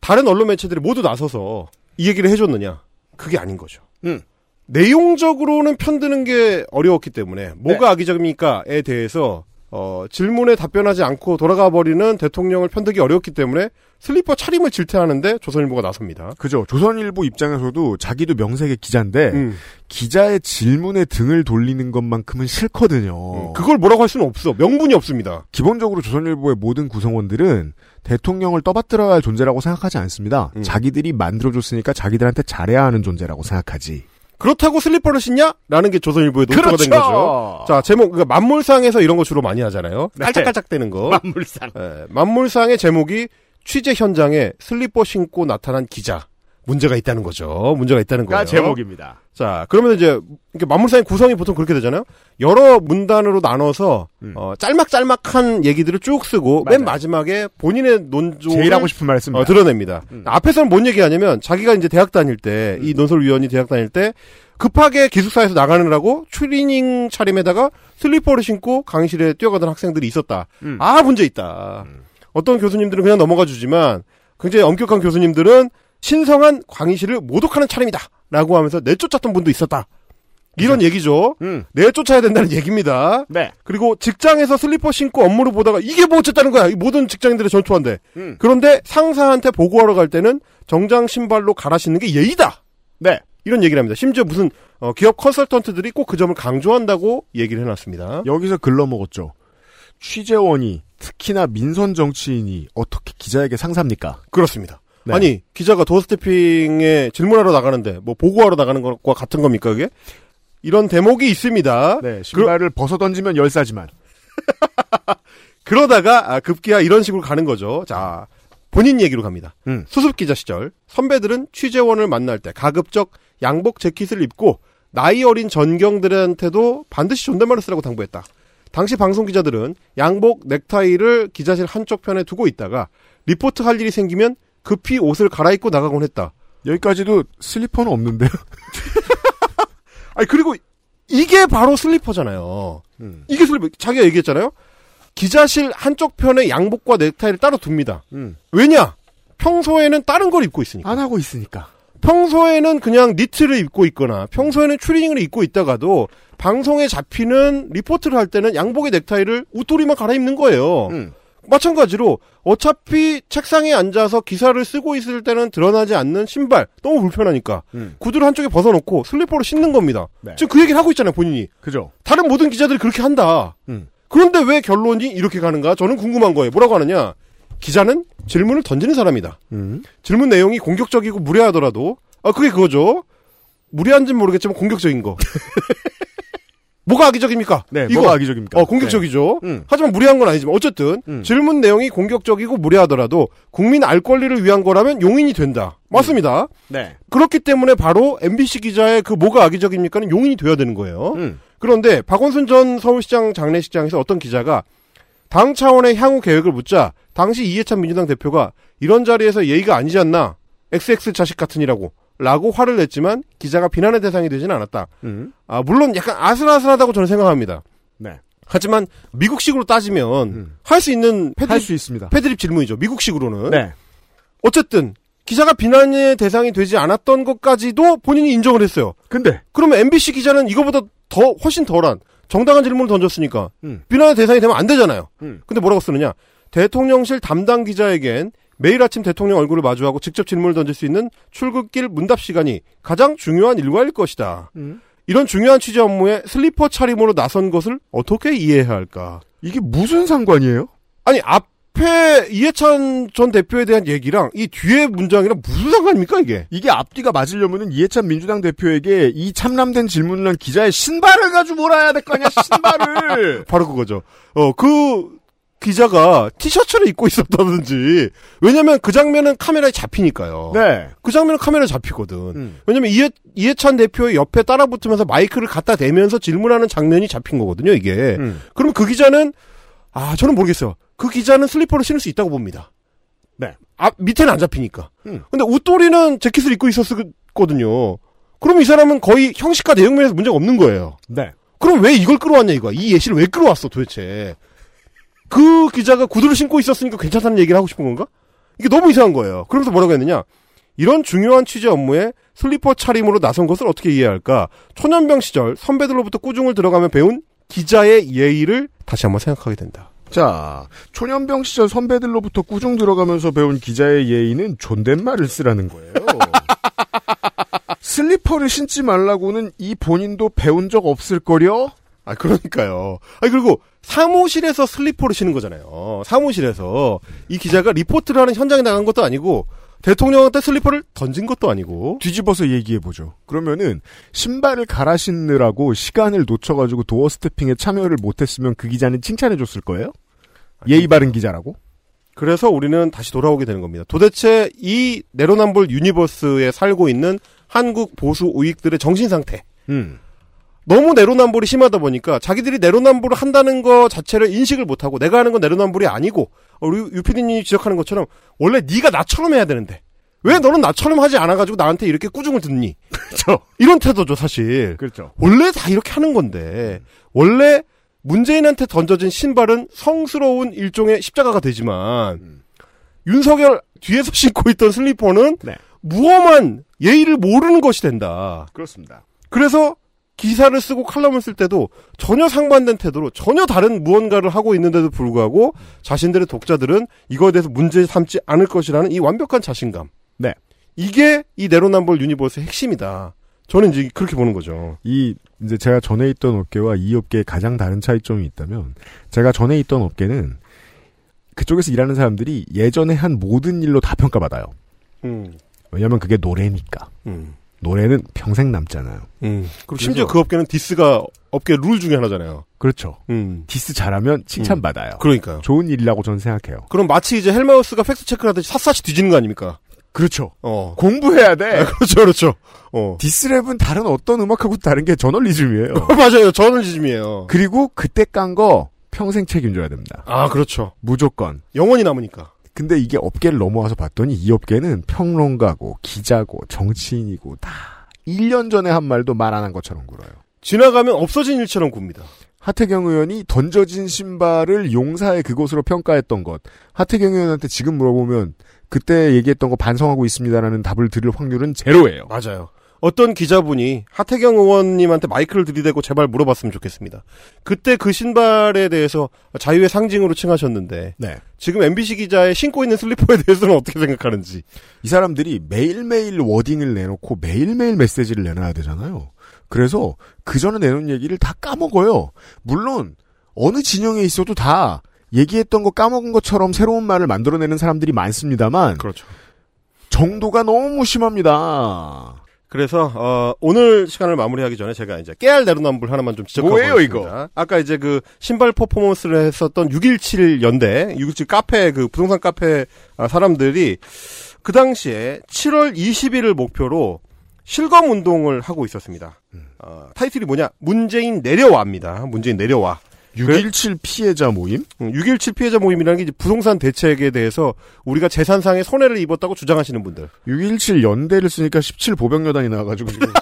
다른 언론 매체들이 모두 나서서 이 얘기를 해줬느냐? 그게 아닌 거죠. 음. 내용적으로는 편드는 게 어려웠기 때문에 뭐가 악의적입니까에 대해서 어, 질문에 답변하지 않고 돌아가 버리는 대통령을 편드기 어려웠기 때문에 슬리퍼 차림을 질퇴하는데 조선일보가 나섭니다. 그죠. 조선일보 입장에서도 자기도 명색의 기자인데 음. 기자의 질문에 등을 돌리는 것만큼은 싫거든요. 그걸 뭐라고 할 수는 없어. 명분이 없습니다. 기본적으로 조선일보의 모든 구성원들은 대통령을 떠받들어야 할 존재라고 생각하지 않습니다. 음. 자기들이 만들어줬으니까 자기들한테 잘해야 하는 존재라고 생각하지. 그렇다고 슬리퍼를 신냐? 라는 게 조선일보의 논조가 된 그렇죠. 거죠. 자, 제목, 그러니까 만물상에서 이런 거 주로 많이 하잖아요. 네. 깔짝깔짝대는 거. 만물상. 예, 만물상의 제목이 취재 현장에 슬리퍼 신고 나타난 기자. 문제가 있다는 거죠. 문제가 있다는 거예요. 가 제목입니다. 자, 그러면 이제 이렇게 만물사인 구성이 보통 그렇게 되잖아요. 여러 문단으로 나눠서 어, 짤막짤막한 얘기들을 쭉 쓰고 맨 마지막에 본인의 논조 제일 하고 싶은 말씀 어, 드러냅니다. 앞에서는 뭔 얘기하냐면 자기가 이제 대학 다닐 때 이 논설위원이 대학 다닐 때 급하게 기숙사에서 나가느라고 추리닝 차림에다가 슬리퍼를 신고 강의실에 뛰어가던 학생들이 있었다. 음. 아 문제 있다. 어떤 교수님들은 그냥 넘어가 주지만 굉장히 엄격한 교수님들은 신성한 강의실을 모독하는 차림이다. 라고 하면서 내쫓았던 분도 있었다. 이런 얘기죠. 내쫓아야 된다는 얘기입니다. 네. 그리고 직장에서 슬리퍼 신고 업무를 보다가 이게 뭐 어쨌다는 거야. 이 모든 직장인들의 전투한데. 음. 그런데 상사한테 보고하러 갈 때는 정장 신발로 갈아 신는 게 예의다. 네. 이런 얘기를 합니다. 심지어 무슨 어, 기업 컨설턴트들이 꼭 그 점을 강조한다고 얘기를 해놨습니다. 여기서 글러먹었죠. 취재원이 특히나 민선 정치인이 어떻게 기자에게 상사입니까? 그렇습니다. 네. 아니 기자가 도어스태핑에 질문하러 나가는데 뭐 보고하러 나가는 것과 같은 겁니까 그게? 이런 대목이 있습니다. 네, 신발을 벗어 던지면 열사지만. 그러다가 아, 급기야 이런 식으로 가는 거죠. 자 본인 얘기로 갑니다. 음. 수습 기자 시절 선배들은 취재원을 만날 때 가급적 양복 재킷을 입고 나이 어린 전경들한테도 반드시 존댓말을 쓰라고 당부했다. 당시 방송 기자들은 양복 넥타이를 기자실 한쪽 편에 두고 있다가 리포트 할 일이 생기면 급히 옷을 갈아입고 나가곤 했다. 여기까지도 슬리퍼는 없는데요. 아니 그리고 이게 바로 슬리퍼잖아요. 음. 이게 슬리퍼. 자기가 얘기했잖아요. 기자실 한쪽 편에 양복과 넥타이를 따로 둡니다. 음. 왜냐? 평소에는 다른 걸 입고 있으니까. 안 하고 있으니까. 평소에는 그냥 니트를 입고 있거나 평소에는 추리닝을 입고 있다가도 방송에 잡히는 리포트를 할 때는 양복의 넥타이를 웃도리만 갈아입는 거예요. 음. 마찬가지로 어차피 책상에 앉아서 기사를 쓰고 있을 때는 드러나지 않는 신발 너무 불편하니까 음. 구두를 한쪽에 벗어놓고 슬리퍼로 신는 겁니다. 네. 지금 그 얘기를 하고 있잖아요 본인이. 그죠. 다른 모든 기자들이 그렇게 한다. 음. 그런데 왜 결론이 이렇게 가는가? 저는 궁금한 거예요. 뭐라고 하느냐? 기자는 질문을 던지는 사람이다. 음. 질문 내용이 공격적이고 무례하더라도 아 그게 그거죠. 무례한지는 모르겠지만 공격적인 거. 뭐가 악의적입니까? 네, 이거. 뭐가 악의적입니까? 어, 공격적이죠. 네. 음. 하지만 무례한 건 아니지만 어쨌든 음. 질문 내용이 공격적이고 무례하더라도 국민 알 권리를 위한 거라면 용인이 된다. 맞습니다. 네. 그렇기 때문에 바로 MBC 기자의 그 뭐가 악의적입니까는 용인이 돼야 되는 거예요. 음. 그런데 박원순 전 서울시장 장례식장에서 어떤 기자가 당 차원의 향후 계획을 묻자 당시 이해찬 민주당 대표가 이런 자리에서 예의가 아니지 않나 XX 자식 같으니라고 라고 화를 냈지만 기자가 비난의 대상이 되지는 않았다. 음. 아 물론 약간 아슬아슬하다고 저는 생각합니다. 네. 하지만 미국식으로 따지면 할수 있는 패드립, 할수 있습니다. 패드립 질문이죠. 미국식으로는. 네. 어쨌든 기자가 비난의 대상이 되지 않았던 것까지도 본인이 인정을 했어요. 근데 그러면 MBC 기자는 이거보다 더 훨씬 덜한 정당한 질문을 던졌으니까 음. 비난의 대상이 되면 안 되잖아요. 음. 근데 뭐라고 쓰느냐? 대통령실 담당 기자에겐 매일 아침 대통령 얼굴을 마주하고 직접 질문을 던질 수 있는 출근길 문답 시간이 가장 중요한 일과일 것이다. 음. 이런 중요한 취재 업무에 슬리퍼 차림으로 나선 것을 어떻게 이해해야 할까? 이게 무슨 상관이에요? 아니 앞에 이해찬 전 대표에 대한 얘기랑 이 뒤에 문장이랑 무슨 상관입니까 이게? 이게 앞뒤가 맞으려면은 이해찬 민주당 대표에게 이 참남된 질문을 한 기자의 신발을 가지고 몰아야 될거 아니야, 신발을! 바로 그거죠. 어, 그 기자가 티셔츠를 입고 있었다든지. 왜냐면 그 장면은 카메라에 잡히니까요. 네. 그 장면은 카메라에 잡히거든. 음. 왜냐면 이해, 이해찬 대표의 옆에 따라 붙으면서 마이크를 갖다 대면서 질문하는 장면이 잡힌 거거든요, 이게. 음. 그럼 그 기자는, 아, 저는 모르겠어요. 그 기자는 슬리퍼를 신을 수 있다고 봅니다. 네. 앞, 밑에는 안 잡히니까. 음. 근데 웃돌이는 재킷을 입고 있었거든요. 그럼 이 사람은 거의 형식과 내용면에서 문제가 없는 거예요. 네. 그럼 왜 이걸 끌어왔냐 이거야. 이 예시를 왜 끌어왔어 도대체. 그 기자가 구두를 신고 있었으니까 괜찮다는 얘기를 하고 싶은 건가? 이게 너무 이상한 거예요. 그러면서 뭐라고 했느냐. 이런 중요한 취재 업무에 슬리퍼 차림으로 나선 것을 어떻게 이해해야 할까? 초년병 시절 선배들로부터 꾸중을 들어가며 배운 기자의 예의를 다시 한번 생각하게 된다. 자, 초년병 시절 선배들로부터 꾸중 들어가면서 배운 기자의 예의는 존댓말을 쓰라는 거예요. 슬리퍼를 신지 말라고는 이 본인도 배운 적 없을 거려? 아, 그러니까요. 아니, 그리고 사무실에서 슬리퍼를 신는 거잖아요. 사무실에서 이 기자가 리포트를 하는 현장에 나간 것도 아니고 대통령한테 슬리퍼를 던진 것도 아니고 뒤집어서 얘기해 보죠. 그러면은 신발을 갈아 신느라고 시간을 놓쳐가지고 doorstepping에 참여를 못했으면 그 기자는 칭찬해 줬을 거예요? 예의 바른 기자라고? 그래서 우리는 다시 돌아오게 되는 겁니다. 도대체 이 내로남불 유니버스에 살고 있는 한국 보수 우익들의 정신 상태. 음. 너무 내로남불이 심하다 보니까 자기들이 내로남불을 한다는 거 자체를 인식을 못하고 내가 하는 건 내로남불이 아니고 어, 우리 유피디님이 지적하는 것처럼 원래 네가 나처럼 해야 되는데 왜 너는 나처럼 하지 않아가지고 나한테 이렇게 꾸중을 듣니? 그렇죠. 이런 태도죠 사실. 그렇죠. 원래 다 이렇게 하는 건데 원래 문재인한테 던져진 신발은 성스러운 일종의 십자가가 되지만 윤석열 뒤에서 신고 있던 슬리퍼는 네. 무엄한 예의를 모르는 것이 된다. 그렇습니다. 그래서 기사를 쓰고 칼럼을 쓸 때도 전혀 상반된 태도로 전혀 다른 무언가를 하고 있는데도 불구하고 자신들의 독자들은 이거에 대해서 문제 삼지 않을 것이라는 이 완벽한 자신감. 네. 이게 이 내로남불 universe의 핵심이다. 저는 이제 그렇게 보는 거죠. 이 이제 제가 전에 있던 업계와 이 업계의 가장 다른 차이점이 있다면 제가 전에 있던 업계는 그쪽에서 일하는 사람들이 예전에 한 모든 일로 다 평가받아요. 음. 왜냐하면 그게 노래니까. 음. 노래는 평생 남잖아요. 음. 그리고 심지어 그 업계는 diss가 업계 룰 중에 하나잖아요. 그렇죠. 음. 디스 잘하면 칭찬받아요. 그러니까요. 좋은 일이라고 저는 생각해요. 그럼 마치 이제 헬마우스가 팩트 체크를 하듯이 샅샅이 뒤지는 거 아닙니까? 그렇죠. 어. 공부해야 돼. 아, 그렇죠, 그렇죠. 어. 디스랩은 다른 어떤 음악하고 다른 게 저널리즘이에요. 맞아요. 저널리즘이에요. 그리고 그때 깐 거 평생 책임져야 됩니다. 아, 그렇죠. 무조건. 영원히 남으니까. 근데 이게 업계를 넘어와서 봤더니 이 업계는 평론가고 기자고 정치인이고 다 1년 전에 한 말도 말 안 한 것처럼 굴어요. 지나가면 없어진 일처럼 굽니다. 하태경 의원이 던져진 신발을 용사의 그곳으로 평가했던 것. 하태경 의원한테 지금 물어보면 그때 얘기했던 거 반성하고 있습니다라는 답을 들을 확률은 제로예요. 맞아요. 어떤 기자분이 하태경 의원님한테 마이크를 들이대고 제발 물어봤으면 좋겠습니다. 그때 그 신발에 대해서 자유의 상징으로 칭하셨는데 네. 지금 MBC 기자의 신고 있는 슬리퍼에 대해서는 어떻게 생각하는지. 이 사람들이 매일매일 워딩을 내놓고 매일매일 메시지를 내놔야 되잖아요. 그래서 그 전에 내놓은 얘기를 다 까먹어요. 물론 어느 진영에 있어도 다 얘기했던 거 까먹은 것처럼 새로운 말을 만들어내는 사람들이 많습니다만 그렇죠. 정도가 너무 심합니다. 그래서 어, 오늘 시간을 마무리하기 전에 제가 이제 깨알 내로남불 하나만 좀 지적하고 뭐예요, 있습니다. 아까 이제 그 신발 퍼포먼스를 했었던 617 연대, 617 카페 그 부동산 카페 아, 사람들이 그 당시에 7월 20일을 목표로 실검 운동을 하고 있었습니다. 어, 타이틀이 뭐냐? 문재인 내려와입니다. 문재인 내려와. 617 피해자 모임? 617 피해자 모임이라는 게 이제 부동산 대책에 대해서 우리가 재산상의 손해를 입었다고 주장하시는 분들. 617 연대를 쓰니까 17 보병여단이 나와가지고 지금.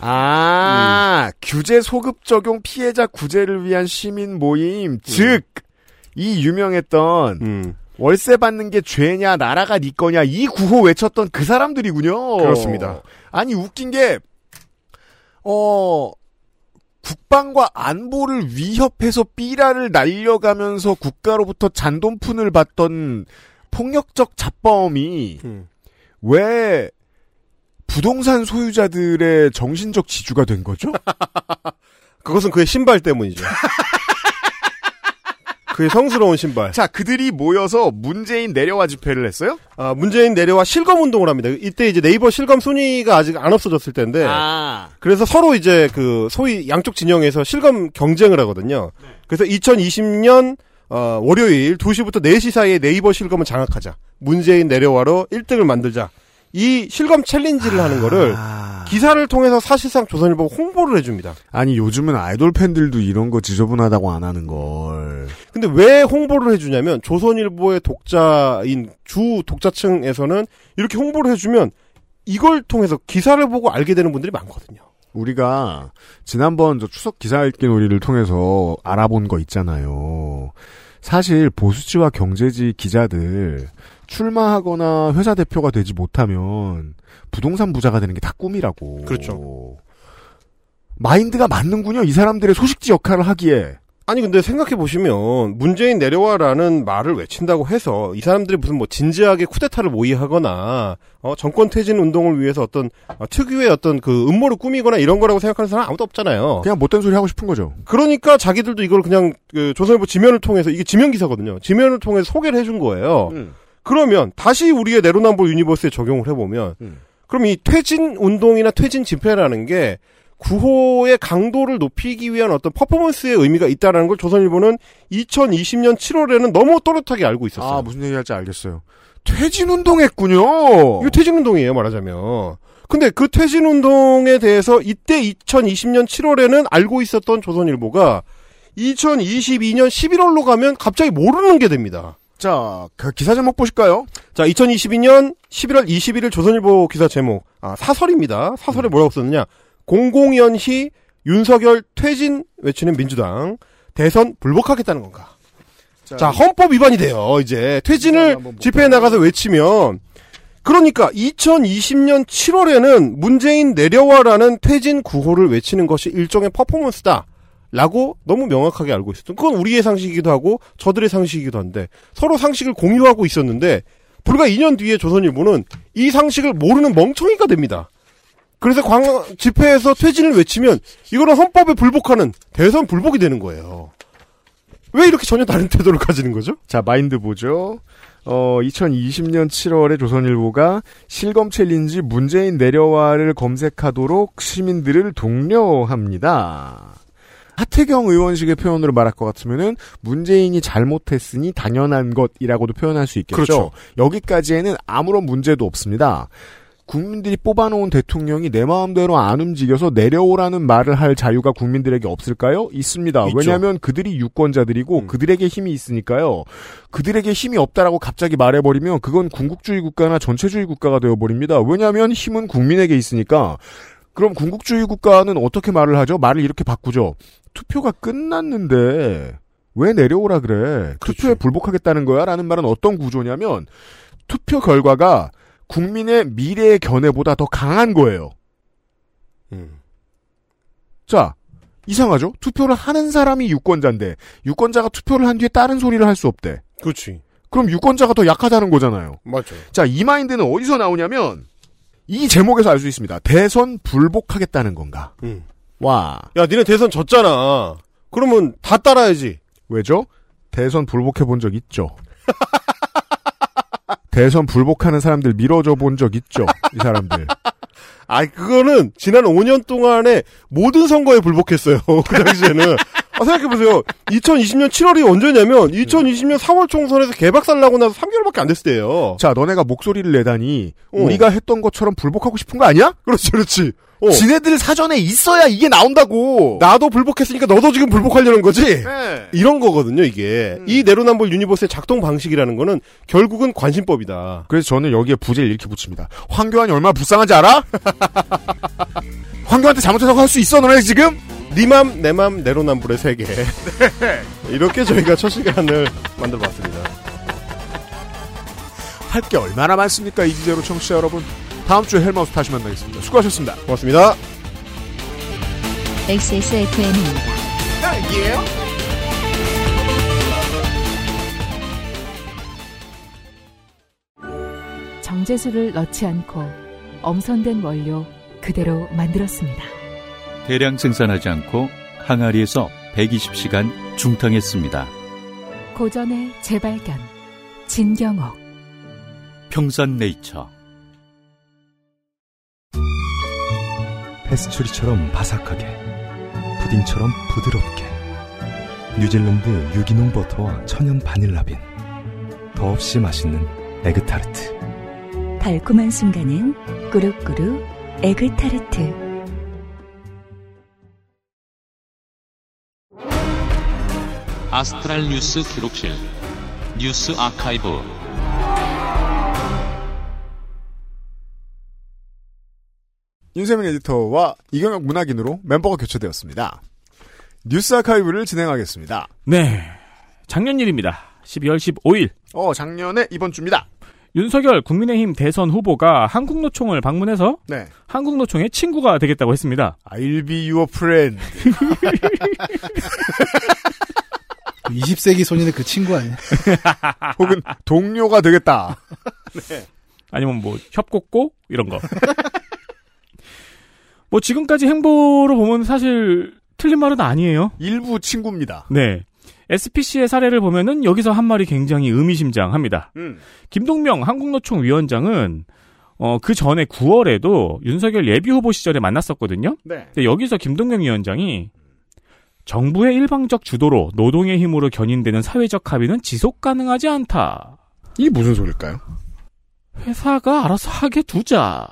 아, 규제 소급 적용 피해자 구제를 위한 시민 모임. 즉, 이 유명했던 월세 받는 게 죄냐, 나라가 네 거냐, 이 구호 외쳤던 그 사람들이군요. 그렇습니다. 아니, 웃긴 게, 어, 국방과 안보를 위협해서 삐라를 날려가면서 국가로부터 잔돈푼을 받던 폭력적 잡범이 왜 부동산 소유자들의 정신적 지주가 된 거죠? 그것은 그의 신발 때문이죠. 그의 성스러운 신발. 자, 그들이 모여서 문재인 내려와 집회를 했어요? 아, 문재인 내려와 실검 운동을 합니다. 이때 이제 네이버 실검 순위가 아직 안 없어졌을 텐데. 아. 그래서 서로 이제 그 소위 양쪽 진영에서 실검 경쟁을 하거든요. 그래서 2020년 어, 월요일 2시부터 4시 사이에 네이버 실검을 장악하자. 문재인 내려와로 1등을 만들자. 이 실검 챌린지를 하는 거를 기사를 통해서 사실상 조선일보가 홍보를 해줍니다. 아니, 요즘은 아이돌 팬들도 이런 거 지저분하다고 안 하는 걸. 근데 왜 홍보를 해주냐면 조선일보의 독자인 주 독자층에서는 이렇게 홍보를 해주면 이걸 통해서 기사를 보고 알게 되는 분들이 많거든요. 우리가 지난번 저 추석 기사 읽기 놀이를 통해서 알아본 거 있잖아요. 사실 보수지와 경제지 기자들 출마하거나 회사 대표가 되지 못하면 부동산 부자가 되는 게 다 꿈이라고. 그렇죠. 마인드가 맞는군요. 이 사람들의 소식지 역할을 하기에. 아니 근데 생각해 보시면 문재인 내려와라는 말을 외친다고 해서 이 사람들이 무슨 뭐 진지하게 쿠데타를 모의하거나 어, 정권 퇴진 운동을 위해서 어떤 어, 특유의 어떤 그 음모를 꾸미거나 이런 거라고 생각하는 사람 아무도 없잖아요. 그냥 못된 소리 하고 싶은 거죠. 그러니까 자기들도 이걸 그냥 그 조선일보 지면을 통해서 이게 지면 기사거든요. 지면을 통해서 소개를 해준 거예요. 그러면 다시 우리의 내로남불 유니버스에 적용을 해보면 그럼 이 퇴진 운동이나 퇴진 집회라는 게 구호의 강도를 높이기 위한 어떤 퍼포먼스의 의미가 있다는 걸 조선일보는 2020년 7월에는 너무 또렷하게 알고 있었어요. 아, 무슨 얘기할지 알겠어요. 퇴진 운동했군요. 이거 퇴진 운동이에요, 말하자면. 근데 그 퇴진 운동에 대해서 이때 2020년 7월에는 알고 있었던 조선일보가 2022년 11월로 가면 갑자기 모르는 게 됩니다. 자, 그 기사 제목 보실까요? 자, 2022년 11월 21일 조선일보 기사 제목. 아, 사설입니다. 사설에 뭐라고 썼느냐. 공공연히 윤석열 퇴진 외치는 민주당. 대선 불복하겠다는 건가. 자, 헌법 위반이 돼요, 이제. 퇴진을 집회에 나가서 외치면. 그러니까 2020년 7월에는 문재인 내려와라는 퇴진 구호를 외치는 것이 일종의 퍼포먼스다. 라고 너무 명확하게 알고 있었던. 그건 우리의 상식이기도 하고 저들의 상식이기도 한데 서로 상식을 공유하고 있었는데 불과 2년 뒤에 조선일보는 이 상식을 모르는 멍청이가 됩니다. 그래서 광 집회에서 퇴진을 외치면 이거는 헌법에 불복하는 대선 불복이 되는 거예요. 왜 이렇게 전혀 다른 태도를 가지는 거죠? 자, 마인드 보죠. 어, 2020년 7월에 조선일보가 실검 challenge 문재인 내려와를 검색하도록 시민들을 독려합니다. 하태경 의원식의 표현으로 말할 것 같으면은 문재인이 잘못했으니 당연한 것이라고도 표현할 수 있겠죠. 그렇죠. 여기까지에는 아무런 문제도 없습니다. 국민들이 뽑아놓은 대통령이 내 마음대로 안 움직여서 내려오라는 말을 할 자유가 국민들에게 없을까요? 있습니다. 있죠. 왜냐하면 그들이 유권자들이고 그들에게 힘이 있으니까요. 그들에게 힘이 없다라고 갑자기 말해버리면 그건 궁극주의 국가나 전체주의 국가가 되어버립니다. 왜냐하면 힘은 국민에게 있으니까. 그럼 궁극주의 국가는 어떻게 말을 하죠? 말을 이렇게 바꾸죠. 투표가 끝났는데 왜 내려오라 그래? 투표에 불복하겠다는 거야? 라는 말은 어떤 구조냐면 투표 결과가 국민의 미래의 견해보다 더 강한 거예요. 자, 이상하죠? 투표를 하는 사람이 유권자인데 유권자가 투표를 한 뒤에 다른 소리를 할 수 없대. 그렇지. 그럼 유권자가 더 약하다는 거잖아요. 맞죠. 자, 이 마인드는 어디서 나오냐면 이 제목에서 알 수 있습니다. 대선 불복하겠다는 건가? 음. 와. 야, 니네 대선 졌잖아. 그러면 다 따라야지. 왜죠? 대선 불복해 본 적 있죠. 대선 불복하는 사람들 밀어줘 본 적 있죠. 이 사람들. 아, 그거는 지난 5년 동안에 모든 선거에 불복했어요. 그 당시에는. 아, 생각해보세요. 2020년 7월이 언제냐면 2020년 4월 총선에서 개박살 나고 나서 3개월밖에 안 됐을 때예요. 자, 너네가 목소리를 내다니 어. 우리가 했던 것처럼 불복하고 싶은 거 아니야? 그렇지, 그렇지. 지네들 사전에 있어야 이게 나온다고. 나도 불복했으니까 너도 지금 불복하려는 거지? 네. 이런 거거든요, 이게. 이 내로남불 universe의 작동 방식이라는 거는 결국은 관심법이다. 그래서 저는 여기에 부제를 이렇게 붙입니다. 황교안이 얼마나 불쌍한지 알아? 황교안한테 잘못해서 할 수 있어, 너네 지금? 니맘, 내맘, 내로남불의 세계. 이렇게 저희가 첫 시간을 만들어봤습니다. 할 게 얼마나 많습니까, 이 주제로 청취자 여러분. 다음 주에 헬마우스 다시 만나겠습니다. 수고하셨습니다. 고맙습니다. XSFM입니다. 정제수를 넣지 않고 엄선된 원료 그대로 만들었습니다. 대량 생산하지 않고 항아리에서 120시간 중탕했습니다. 고전의 재발견 진경옥. 평산네이처. 페스츄리처럼 바삭하게 푸딩처럼 부드럽게. 뉴질랜드 유기농 버터와 천연 바닐라빈. 더없이 맛있는 에그타르트. 달콤한 순간은 꾸룩꾸룩 에그타르트. 아스트랄 뉴스 기록실 뉴스 아카이브 윤세민 에디터와 이경혁 문학인으로 멤버가 교체되었습니다. 뉴스 아카이브를 진행하겠습니다. 네. 작년 일입니다. 12월 15일. 어, 작년에 이번 주입니다. 윤석열 국민의힘 대선 후보가 한국노총을 방문해서 네. 한국노총의 친구가 되겠다고 했습니다. I'll be your friend. 20세기 소년의 그 친구 아니야? 혹은 동료가 되겠다. 네. 아니면 뭐 협곡고 이런 거. 뭐 지금까지 행보로 보면 사실 틀린 말은 아니에요. 일부 친구입니다. 네. SPC의 사례를 보면은 여기서 한 말이 굉장히 의미심장합니다. 음. 김동명 한국노총 위원장은 어, 그 전에 9월에도 윤석열 예비 후보 시절에 만났었거든요. 네. 근데 여기서 김동경 위원장이 정부의 일방적 주도로 노동의 힘으로 견인되는 사회적 합의는 지속 가능하지 않다. 이게 무슨 소릴까요? 회사가 알아서 하게 두자.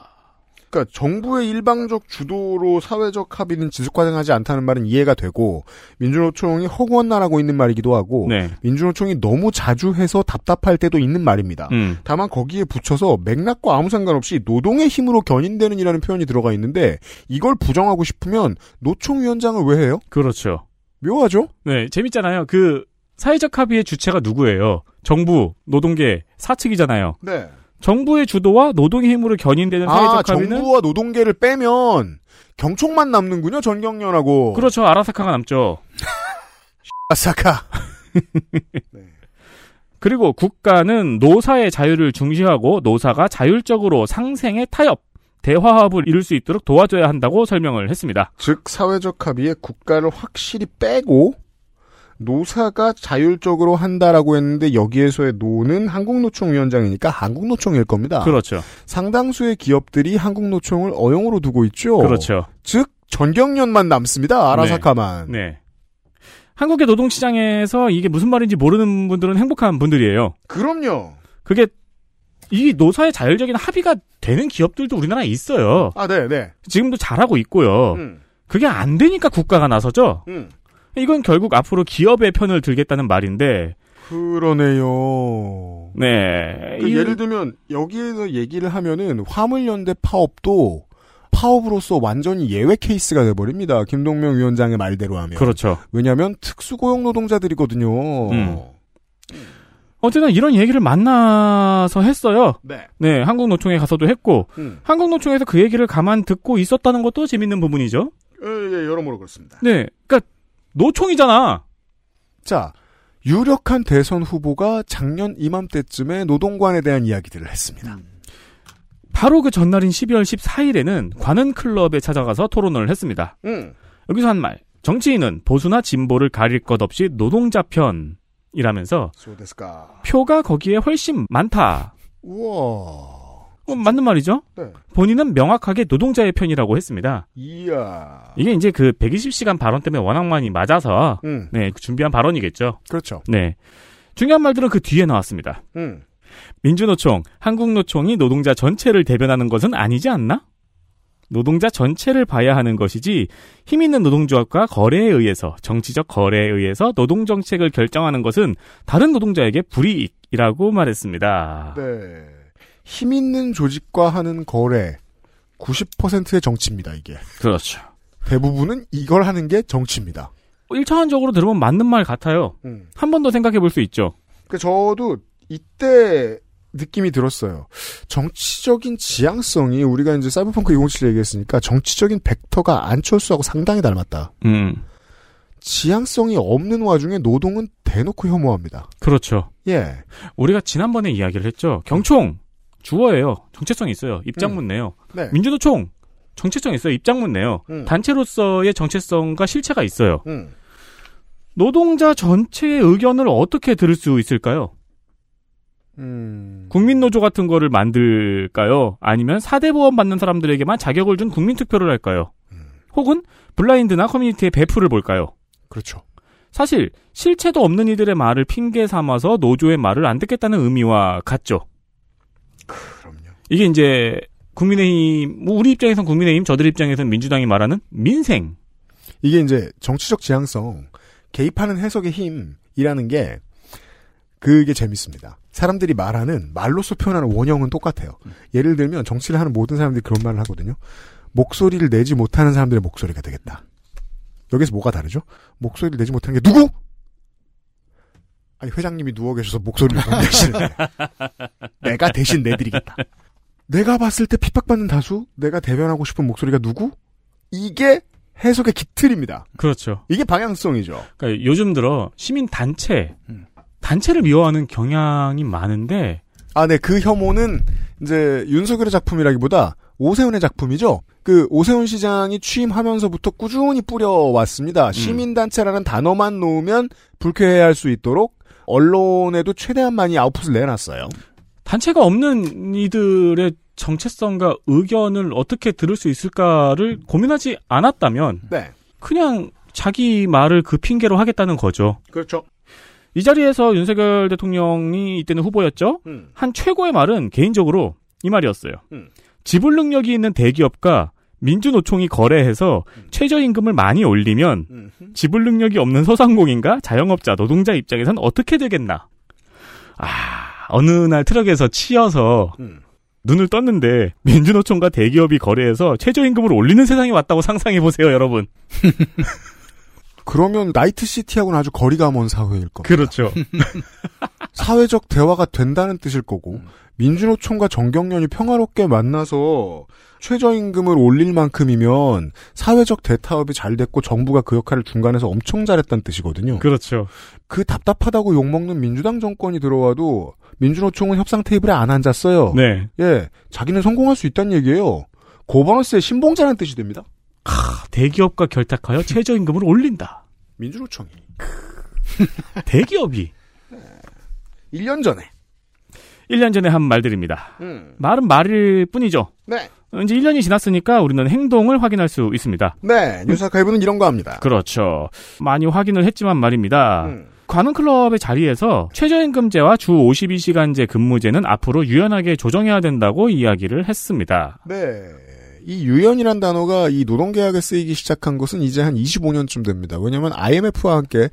그러니까 정부의 일방적 주도로 사회적 합의는 지속 가능하지 않다는 말은 이해가 되고 민주노총이 허구헌날하고 있는 말이기도 하고 네. 민주노총이 너무 자주 해서 답답할 때도 있는 말입니다. 음. 다만 거기에 붙여서 맥락과 아무 상관없이 노동의 힘으로 견인되는이라는 표현이 들어가 있는데 이걸 부정하고 싶으면 노총위원장을 왜 해요? 그렇죠. 묘하죠? 네, 재밌잖아요. 그 사회적 합의의 주체가 누구예요? 정부, 노동계, 사측이잖아요. 네. 정부의 주도와 노동의 힘으로 견인되는 아, 사회적 합의는 정부와 노동계를 빼면 경총만 남는군요, 전경련하고. 그렇죠. 아라사카가 남죠. 아사카. 그리고 국가는 노사의 자유를 중시하고 노사가 자율적으로 상생의 타협, 대화합을 이룰 수 있도록 도와줘야 한다고 설명을 했습니다. 즉 사회적 합의에 국가를 확실히 빼고 노사가 자율적으로 한다라고 했는데 여기에서의 노는 한국노총 위원장이니까 한국노총일 겁니다. 그렇죠. 상당수의 기업들이 한국노총을 어용으로 두고 있죠. 그렇죠. 즉 전경련만 남습니다. 아라사카만. 네. 한국의 노동시장에서 이게 무슨 말인지 모르는 분들은 행복한 분들이에요. 그럼요. 그게 이 노사의 자율적인 합의가 되는 기업들도 우리나라에 있어요. 아, 네, 네. 지금도 잘하고 있고요. 음. 그게 안 되니까 국가가 나서죠. 음. 이건 결국 앞으로 기업의 편을 들겠다는 말인데. 그러네요. 네. 그 이- 예를 들면 여기에서 얘기를 하면은 화물연대 파업도 파업으로서 완전히 예외 케이스가 돼버립니다. 김동명 위원장의 말대로 하면. 그렇죠. 왜냐하면 특수고용 노동자들이거든요. 음. 어쨌든 이런 얘기를 만나서 했어요. 네. 한국노총에 가서도 했고, 음. 한국노총에서 그 얘기를 가만 듣고 있었다는 것도 재밌는 부분이죠. 예, 예, 여러모로 그렇습니다. 네. 그니까, 노총이잖아. 자, 유력한 대선 후보가 작년 이맘때쯤에 노동관에 대한 이야기들을 했습니다. 바로 그 전날인 12월 14일에는 관은 클럽에 찾아가서 토론을 했습니다. 음. 여기서 한 말. 정치인은 보수나 진보를 가릴 것 없이 노동자 편 이라면서. 표가 거기에 훨씬 많다. 우와. 어, 맞는 말이죠? 네. 본인은 명확하게 노동자의 편이라고 했습니다. 이야. 이게 이제 그 120시간 발언 때문에 워낙 많이 맞아서 음. 네, 그 준비한 발언이겠죠. 그렇죠. 네. 중요한 말들은 그 뒤에 나왔습니다. 음. 민주노총, 한국노총이 노동자 전체를 대변하는 것은 아니지 않나? 노동자 전체를 봐야 하는 것이지 힘 있는 노동조합과 거래에 의해서 정치적 거래에 의해서 노동 정책을 결정하는 것은 다른 노동자에게 불이익이라고 말했습니다. 네. 힘 있는 조직과 하는 거래 90%의 정치입니다, 이게. 그렇죠. 대부분은 이걸 하는 게 정치입니다. 1차원적으로 들으면 맞는 말 같아요. 음. 한번 더 생각해 볼 수 있죠. 그 저도 이때 느낌이 들었어요. 정치적인 지향성이 우리가 이제 사이버펑크 2077 얘기했으니까 정치적인 벡터가 안철수하고 상당히 닮았다. 음. 지향성이 없는 와중에 노동은 대놓고 혐오합니다. 그렇죠. 예. 우리가 지난번에 이야기를 했죠. 경총 주어예요. 정체성이 있어요. 입장문 내요. 네. 민주노총 정체성 있어요. 입장문 내요. 음. 단체로서의 정체성과 실체가 있어요. 음. 노동자 전체의 의견을 어떻게 들을 수 있을까요? 음. 국민노조 같은 거를 만들까요? 아니면 사대보험 받는 사람들에게만 자격을 준 국민투표를 할까요? 혹은 블라인드나 커뮤니티의 배프를 볼까요? 그렇죠. 사실 실체도 없는 이들의 말을 핑계 삼아서 노조의 말을 안 듣겠다는 의미와 같죠. 그럼요. 이게 이제 국민의힘, 뭐 우리 입장에선 국민의힘, 저들 입장에선 민주당이 말하는 민생. 이게 이제 정치적 지향성, 개입하는 해석의 힘이라는 게 그게 재밌습니다. 사람들이 말하는 말로서 표현하는 원형은 똑같아요. 예를 들면 정치를 하는 모든 사람들이 그런 말을 하거든요. 목소리를 내지 못하는 사람들의 목소리가 되겠다. 여기서 뭐가 다르죠? 목소리를 내지 못하는 게 누구? 아니 회장님이 누워 계셔서 목소리를 못 내시는데 내가 대신 내드리겠다. 내가 봤을 때 핍박받는 다수, 내가 대변하고 싶은 목소리가 누구? 이게 해석의 기틀입니다. 그렇죠. 이게 방향성이죠. 그러니까 요즘 들어 시민 단체, 단체를 미워하는 경향이 많은데 아, 네, 그 혐오는 이제 윤석열의 작품이라기보다 오세훈의 작품이죠. 그 오세훈 시장이 취임하면서부터 꾸준히 뿌려왔습니다. 시민단체라는 단어만 놓으면 불쾌해할 수 있도록 언론에도 최대한 많이 아웃풋을 내놨어요. 단체가 없는 이들의 정체성과 의견을 어떻게 들을 수 있을까를 고민하지 않았다면 네. 그냥 자기 말을 그 핑계로 하겠다는 거죠. 그렇죠. 이 자리에서 윤석열 대통령이 이때는 후보였죠. 음. 한 최고의 말은 개인적으로 이 말이었어요. 음. 지불 능력이 있는 대기업과 민주노총이 거래해서 최저임금을 많이 올리면 음. 지불 능력이 없는 소상공인과 자영업자, 노동자 입장에선 어떻게 되겠나? 아, 어느 날 트럭에서 치여서 음. 눈을 떴는데 민주노총과 대기업이 거래해서 최저임금을 올리는 세상이 왔다고 상상해 보세요, 여러분. 그러면 나이트시티하고는 아주 거리가 먼 사회일 겁니다. 그렇죠. 사회적 대화가 된다는 뜻일 거고 민주노총과 정경련이 평화롭게 만나서 최저임금을 올릴 만큼이면 사회적 대타협이 잘 됐고 정부가 그 역할을 중간에서 엄청 잘했다는 뜻이거든요. 그렇죠. 그 답답하다고 욕먹는 민주당 정권이 들어와도 민주노총은 협상 테이블에 안 앉았어요. 네. 예, 자기는 성공할 수 있다는 얘기예요. 고버넌스의 신봉자라는 뜻이 됩니다. 대기업과 결탁하여 최저임금을 올린다. 민주노총이. 대기업이 1년 전에 1년 전에 한 말들입니다. 음. 말은 말일 뿐이죠. 네. 이제 1년이 지났으니까 우리는 행동을 확인할 수 있습니다. 네, 뉴스아카이브는 이런 거 합니다. 그렇죠. 많이 확인을 했지만 말입니다. 음. 관훈클럽의 자리에서 최저임금제와 주 52시간제 근무제는 앞으로 유연하게 조정해야 된다고 이야기를 했습니다. 네. 이 유연이란 단어가 이 노동계약에 쓰이기 시작한 것은 이제 한 25년쯤 됩니다. 왜냐하면 IMF와 함께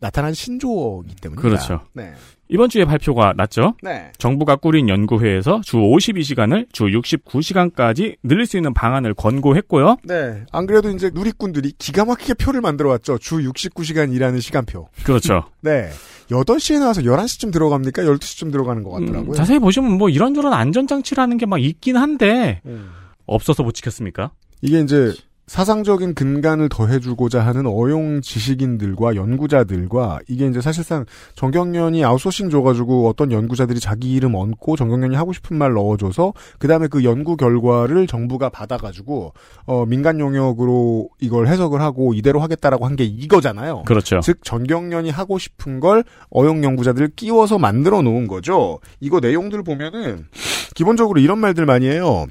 나타난 신조어이기 때문입니다. 그렇죠. 네. 이번 주에 발표가 났죠. 네. 정부가 꾸린 연구회에서 주 52시간을 주 69시간까지 늘릴 수 있는 방안을 권고했고요. 네. 안 그래도 이제 누리꾼들이 기가 막히게 표를 만들어 왔죠. 주 69시간 일하는 시간표. 그렇죠. 네. 8시에 나와서 11시쯤 들어갑니까? 12시쯤 들어가는 것 같더라고요. 음, 자세히 보시면 뭐 이런저런 안전장치라는 게 막 있긴 한데 음. 없어서 못 지켰습니까? 이게 이제 사상적인 근간을 더해주고자 하는 어용 지식인들과 연구자들과 이게 이제 사실상 정경련이 아웃소싱 줘가지고 어떤 연구자들이 자기 이름 얹고 정경련이 하고 싶은 말 넣어줘서 그 다음에 그 연구 결과를 정부가 받아가지고 어 민간 영역으로 이걸 해석을 하고 이대로 하겠다라고 한 게 이거잖아요. 그렇죠. 즉 전경련이 하고 싶은 걸 어용 연구자들 끼워서 만들어 놓은 거죠. 이거 내용들 보면은 기본적으로 이런 말들 많이 해요.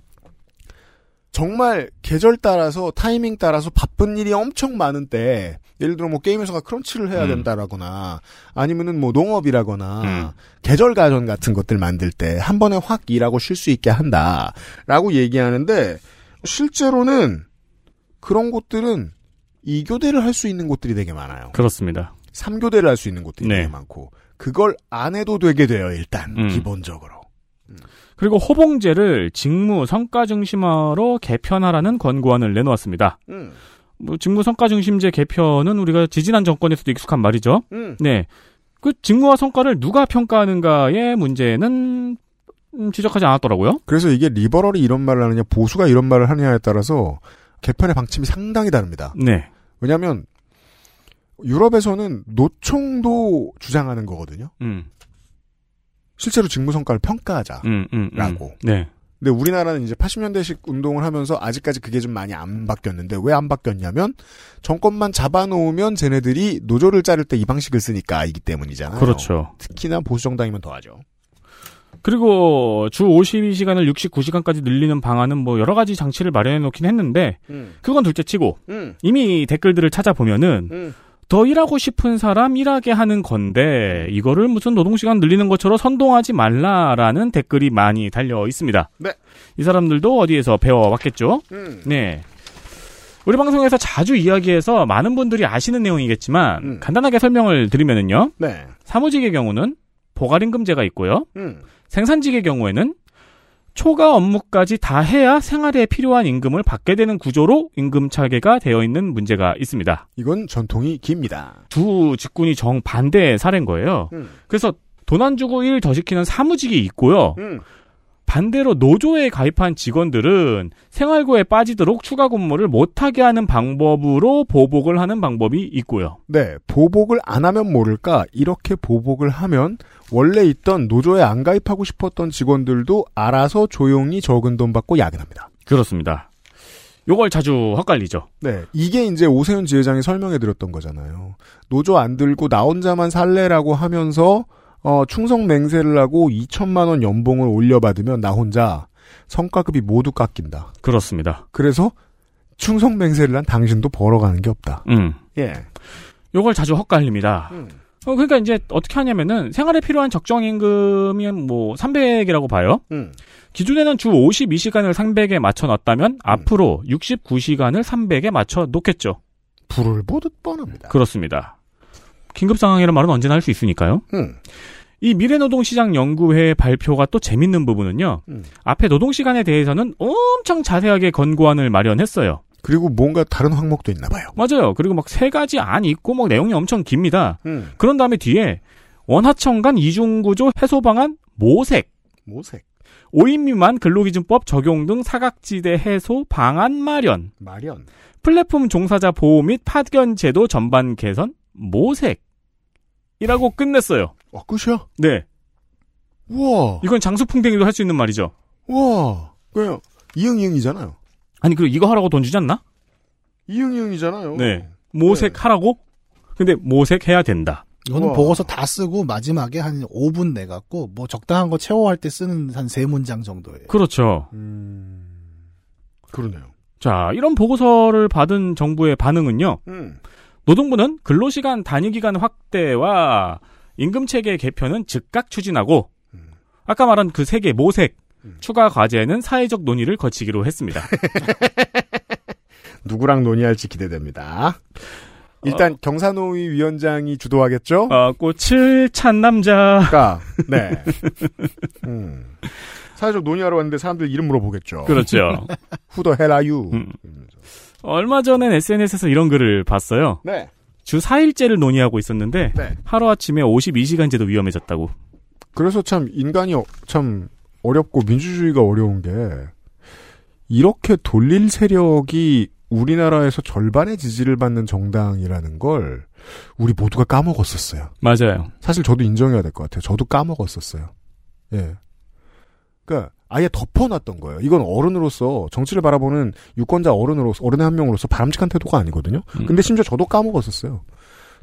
정말 계절 따라서 타이밍 따라서 바쁜 일이 엄청 많은 때 예를 들어 뭐 게임 회사가 크런치를 해야 음. 된다라거나 아니면은 뭐 농업이라거나 음. 계절 가전 같은 것들 만들 때 한 번에 확 일하고 쉴 수 있게 한다라고 얘기하는데 실제로는 그런 곳들은 2교대를 할 수 있는 곳들이 되게 많아요. 그렇습니다. 3교대를 할 수 있는 곳들이 네. 되게 많고 그걸 안 해도 되게 돼요 일단 음. 기본적으로. 그리고 호봉제를 직무 성과 중심화로 개편하라는 권고안을 내놓았습니다. 음. 뭐 직무 성과 중심제 개편은 우리가 지지난 정권에서도 익숙한 말이죠. 음. 네. 그 직무와 성과를 누가 평가하는가의 문제는 음, 지적하지 않았더라고요. 그래서 이게 리버럴이 이런 말을 하느냐 보수가 이런 말을 하느냐에 따라서 개편의 방침이 상당히 다릅니다. 네. 왜냐하면 유럽에서는 노총도 주장하는 거거든요. 음. 실제로 직무 성과를 평가하자라고. 음, 음, 음. 네. 근데 우리나라는 이제 80년대식 운동을 하면서 아직까지 그게 좀 많이 안 바뀌었는데 왜 안 바뀌었냐면 정권만 잡아놓으면 쟤네들이 노조를 자를 때 이 방식을 쓰니까 이기 때문이잖아요. 그렇죠. 특히나 보수 정당이면 더하죠. 그리고 주 52시간을 69시간까지 늘리는 방안은 뭐 여러 가지 장치를 마련해 놓긴 했는데 음. 그건 둘째 치고 음. 이미 댓글들을 찾아보면은 음. 더 일하고 싶은 사람 일하게 하는 건데 이거를 무슨 노동시간 늘리는 것처럼 선동하지 말라라는 댓글이 많이 달려 있습니다. 네. 이 사람들도 어디에서 배워왔겠죠? 음. 네. 우리 방송에서 자주 이야기해서 많은 분들이 아시는 내용이겠지만 음. 간단하게 설명을 드리면은요. 네. 사무직의 경우는 보갈임금제가 있고요. 음. 생산직의 경우에는 초과 업무까지 다 해야 생활에 필요한 임금을 받게 되는 구조로 임금 차계가 되어 있는 문제가 있습니다. 이건 전통이 깁니다. 두 직군이 정반대의 사례인 거예요. 음. 그래서 돈 안 주고 일 더 시키는 사무직이 있고요. 음. 반대로 노조에 가입한 직원들은 생활고에 빠지도록 추가 근무를 못하게 하는 방법으로 보복을 하는 방법이 있고요. 네, 보복을 안 하면 모를까 이렇게 보복을 하면 원래 있던 노조에 안 가입하고 싶었던 직원들도 알아서 조용히 적은 돈 받고 야근합니다. 그렇습니다. 요걸 자주 헛갈리죠. 네, 이게 이제 오세훈 지회장이 설명해 드렸던 거잖아요. 노조 안 들고 나 혼자만 살래라고 하면서 어, 충성 맹세를 하고 2천만 원 연봉을 올려받으면 나 혼자 성과급이 모두 깎인다. 그렇습니다. 그래서 충성 맹세를 한 당신도 벌어가는 게 없다. 음. 예. 요걸 자주 헛갈립니다. 음. 어, 그러니까 이제 어떻게 하냐면은 생활에 필요한 적정 임금이 뭐 300이라고 봐요. 음. 기존에는 주 52시간을 300에 맞춰 놨다면 앞으로 69시간을 300에 맞춰 놓겠죠. 불을 보듯 뻔합니다. 그렇습니다. 긴급 상황이라는 말은 언제나 할 수 있으니까요. 음. 이 미래노동시장 연구회 발표가 또 재밌는 부분은요. 음. 앞에 노동시간에 대해서는 엄청 자세하게 권고안을 마련했어요. 그리고 뭔가 다른 항목도 있나 봐요. 맞아요. 그리고 막 세 가지 안이 있고 막 내용이 엄청 깁니다. 음. 그런 다음에 뒤에 원하청 간 이중구조 해소 방안 모색, 모색. 5인 미만 근로기준법 적용 등 사각지대 해소 방안 마련, 마련. 플랫폼 종사자 보호 및 파견 제도 전반 개선 모색. 이라고 끝냈어요. 어, 끝이야? 네. 우와. 이건 장수풍뎅이도 할 수 있는 말이죠. 우와. 그래요. 이응이응이잖아요. 아니, 그리고 이거 하라고 돈 주지 않나? 이응이응이잖아요. 네. 모색하라고? 근데 모색해야 된다. 이거는 우와. 보고서 다 쓰고 마지막에 한 5분 내 갖고 뭐 적당한 거 채워할 때 쓰는 한 세 문장 정도예요. 그렇죠. 그러네요. 자, 이런 보고서를 받은 정부의 반응은요. 음. 노동부는 근로시간 단위기간 확대와 임금체계 개편은 즉각 추진하고 아까 말한 그 세 개 모색 추가 과제는 사회적 논의를 거치기로 했습니다. 누구랑 논의할지 기대됩니다. 일단 경사노위 위원장이 주도하겠죠? 어, 꽃을 찬 남자가 네. 음. 사회적 논의하러 왔는데 사람들 이름 물어보겠죠. 그렇죠. 후더 헬라유. 음. 얼마 전엔 SNS에서 이런 글을 봤어요. 네. 주 4일제를 논의하고 있었는데 네. 하루아침에 52시간제도 위험해졌다고. 그래서 참 인간이 어- 참 어렵고 민주주의가 어려운 게 이렇게 돌릴 세력이 우리나라에서 절반의 지지를 받는 정당이라는 걸 우리 모두가 까먹었었어요. 맞아요. 사실 저도 인정해야 될 것 같아요. 저도 까먹었었어요. 예. 그러니까 아예 덮어놨던 거예요. 이건 어른으로서 정치를 바라보는 유권자 어른으로서 어른의 한 명으로서 바람직한 태도가 아니거든요. 근데 심지어 저도 까먹었었어요.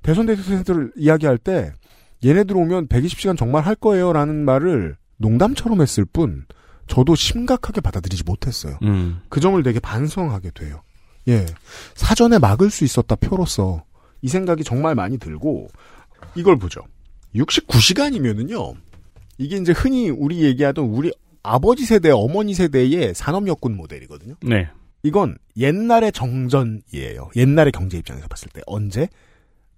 대선 대선들 이야기할 때 얘네들 오면 120시간 정말 할 거예요라는 말을 농담처럼 했을 뿐 저도 심각하게 받아들이지 못했어요. 음. 그 점을 되게 반성하게 돼요. 예. 사전에 막을 수 있었다 표로서 이 생각이 정말 많이 들고 이걸 보죠. 69시간이면은요. 이게 이제 흔히 우리 얘기하던 우리 아버지 세대, 어머니 세대의 산업여군 모델이거든요. 네. 이건 옛날의 정전이에요. 옛날의 경제 입장에서 봤을 때 언제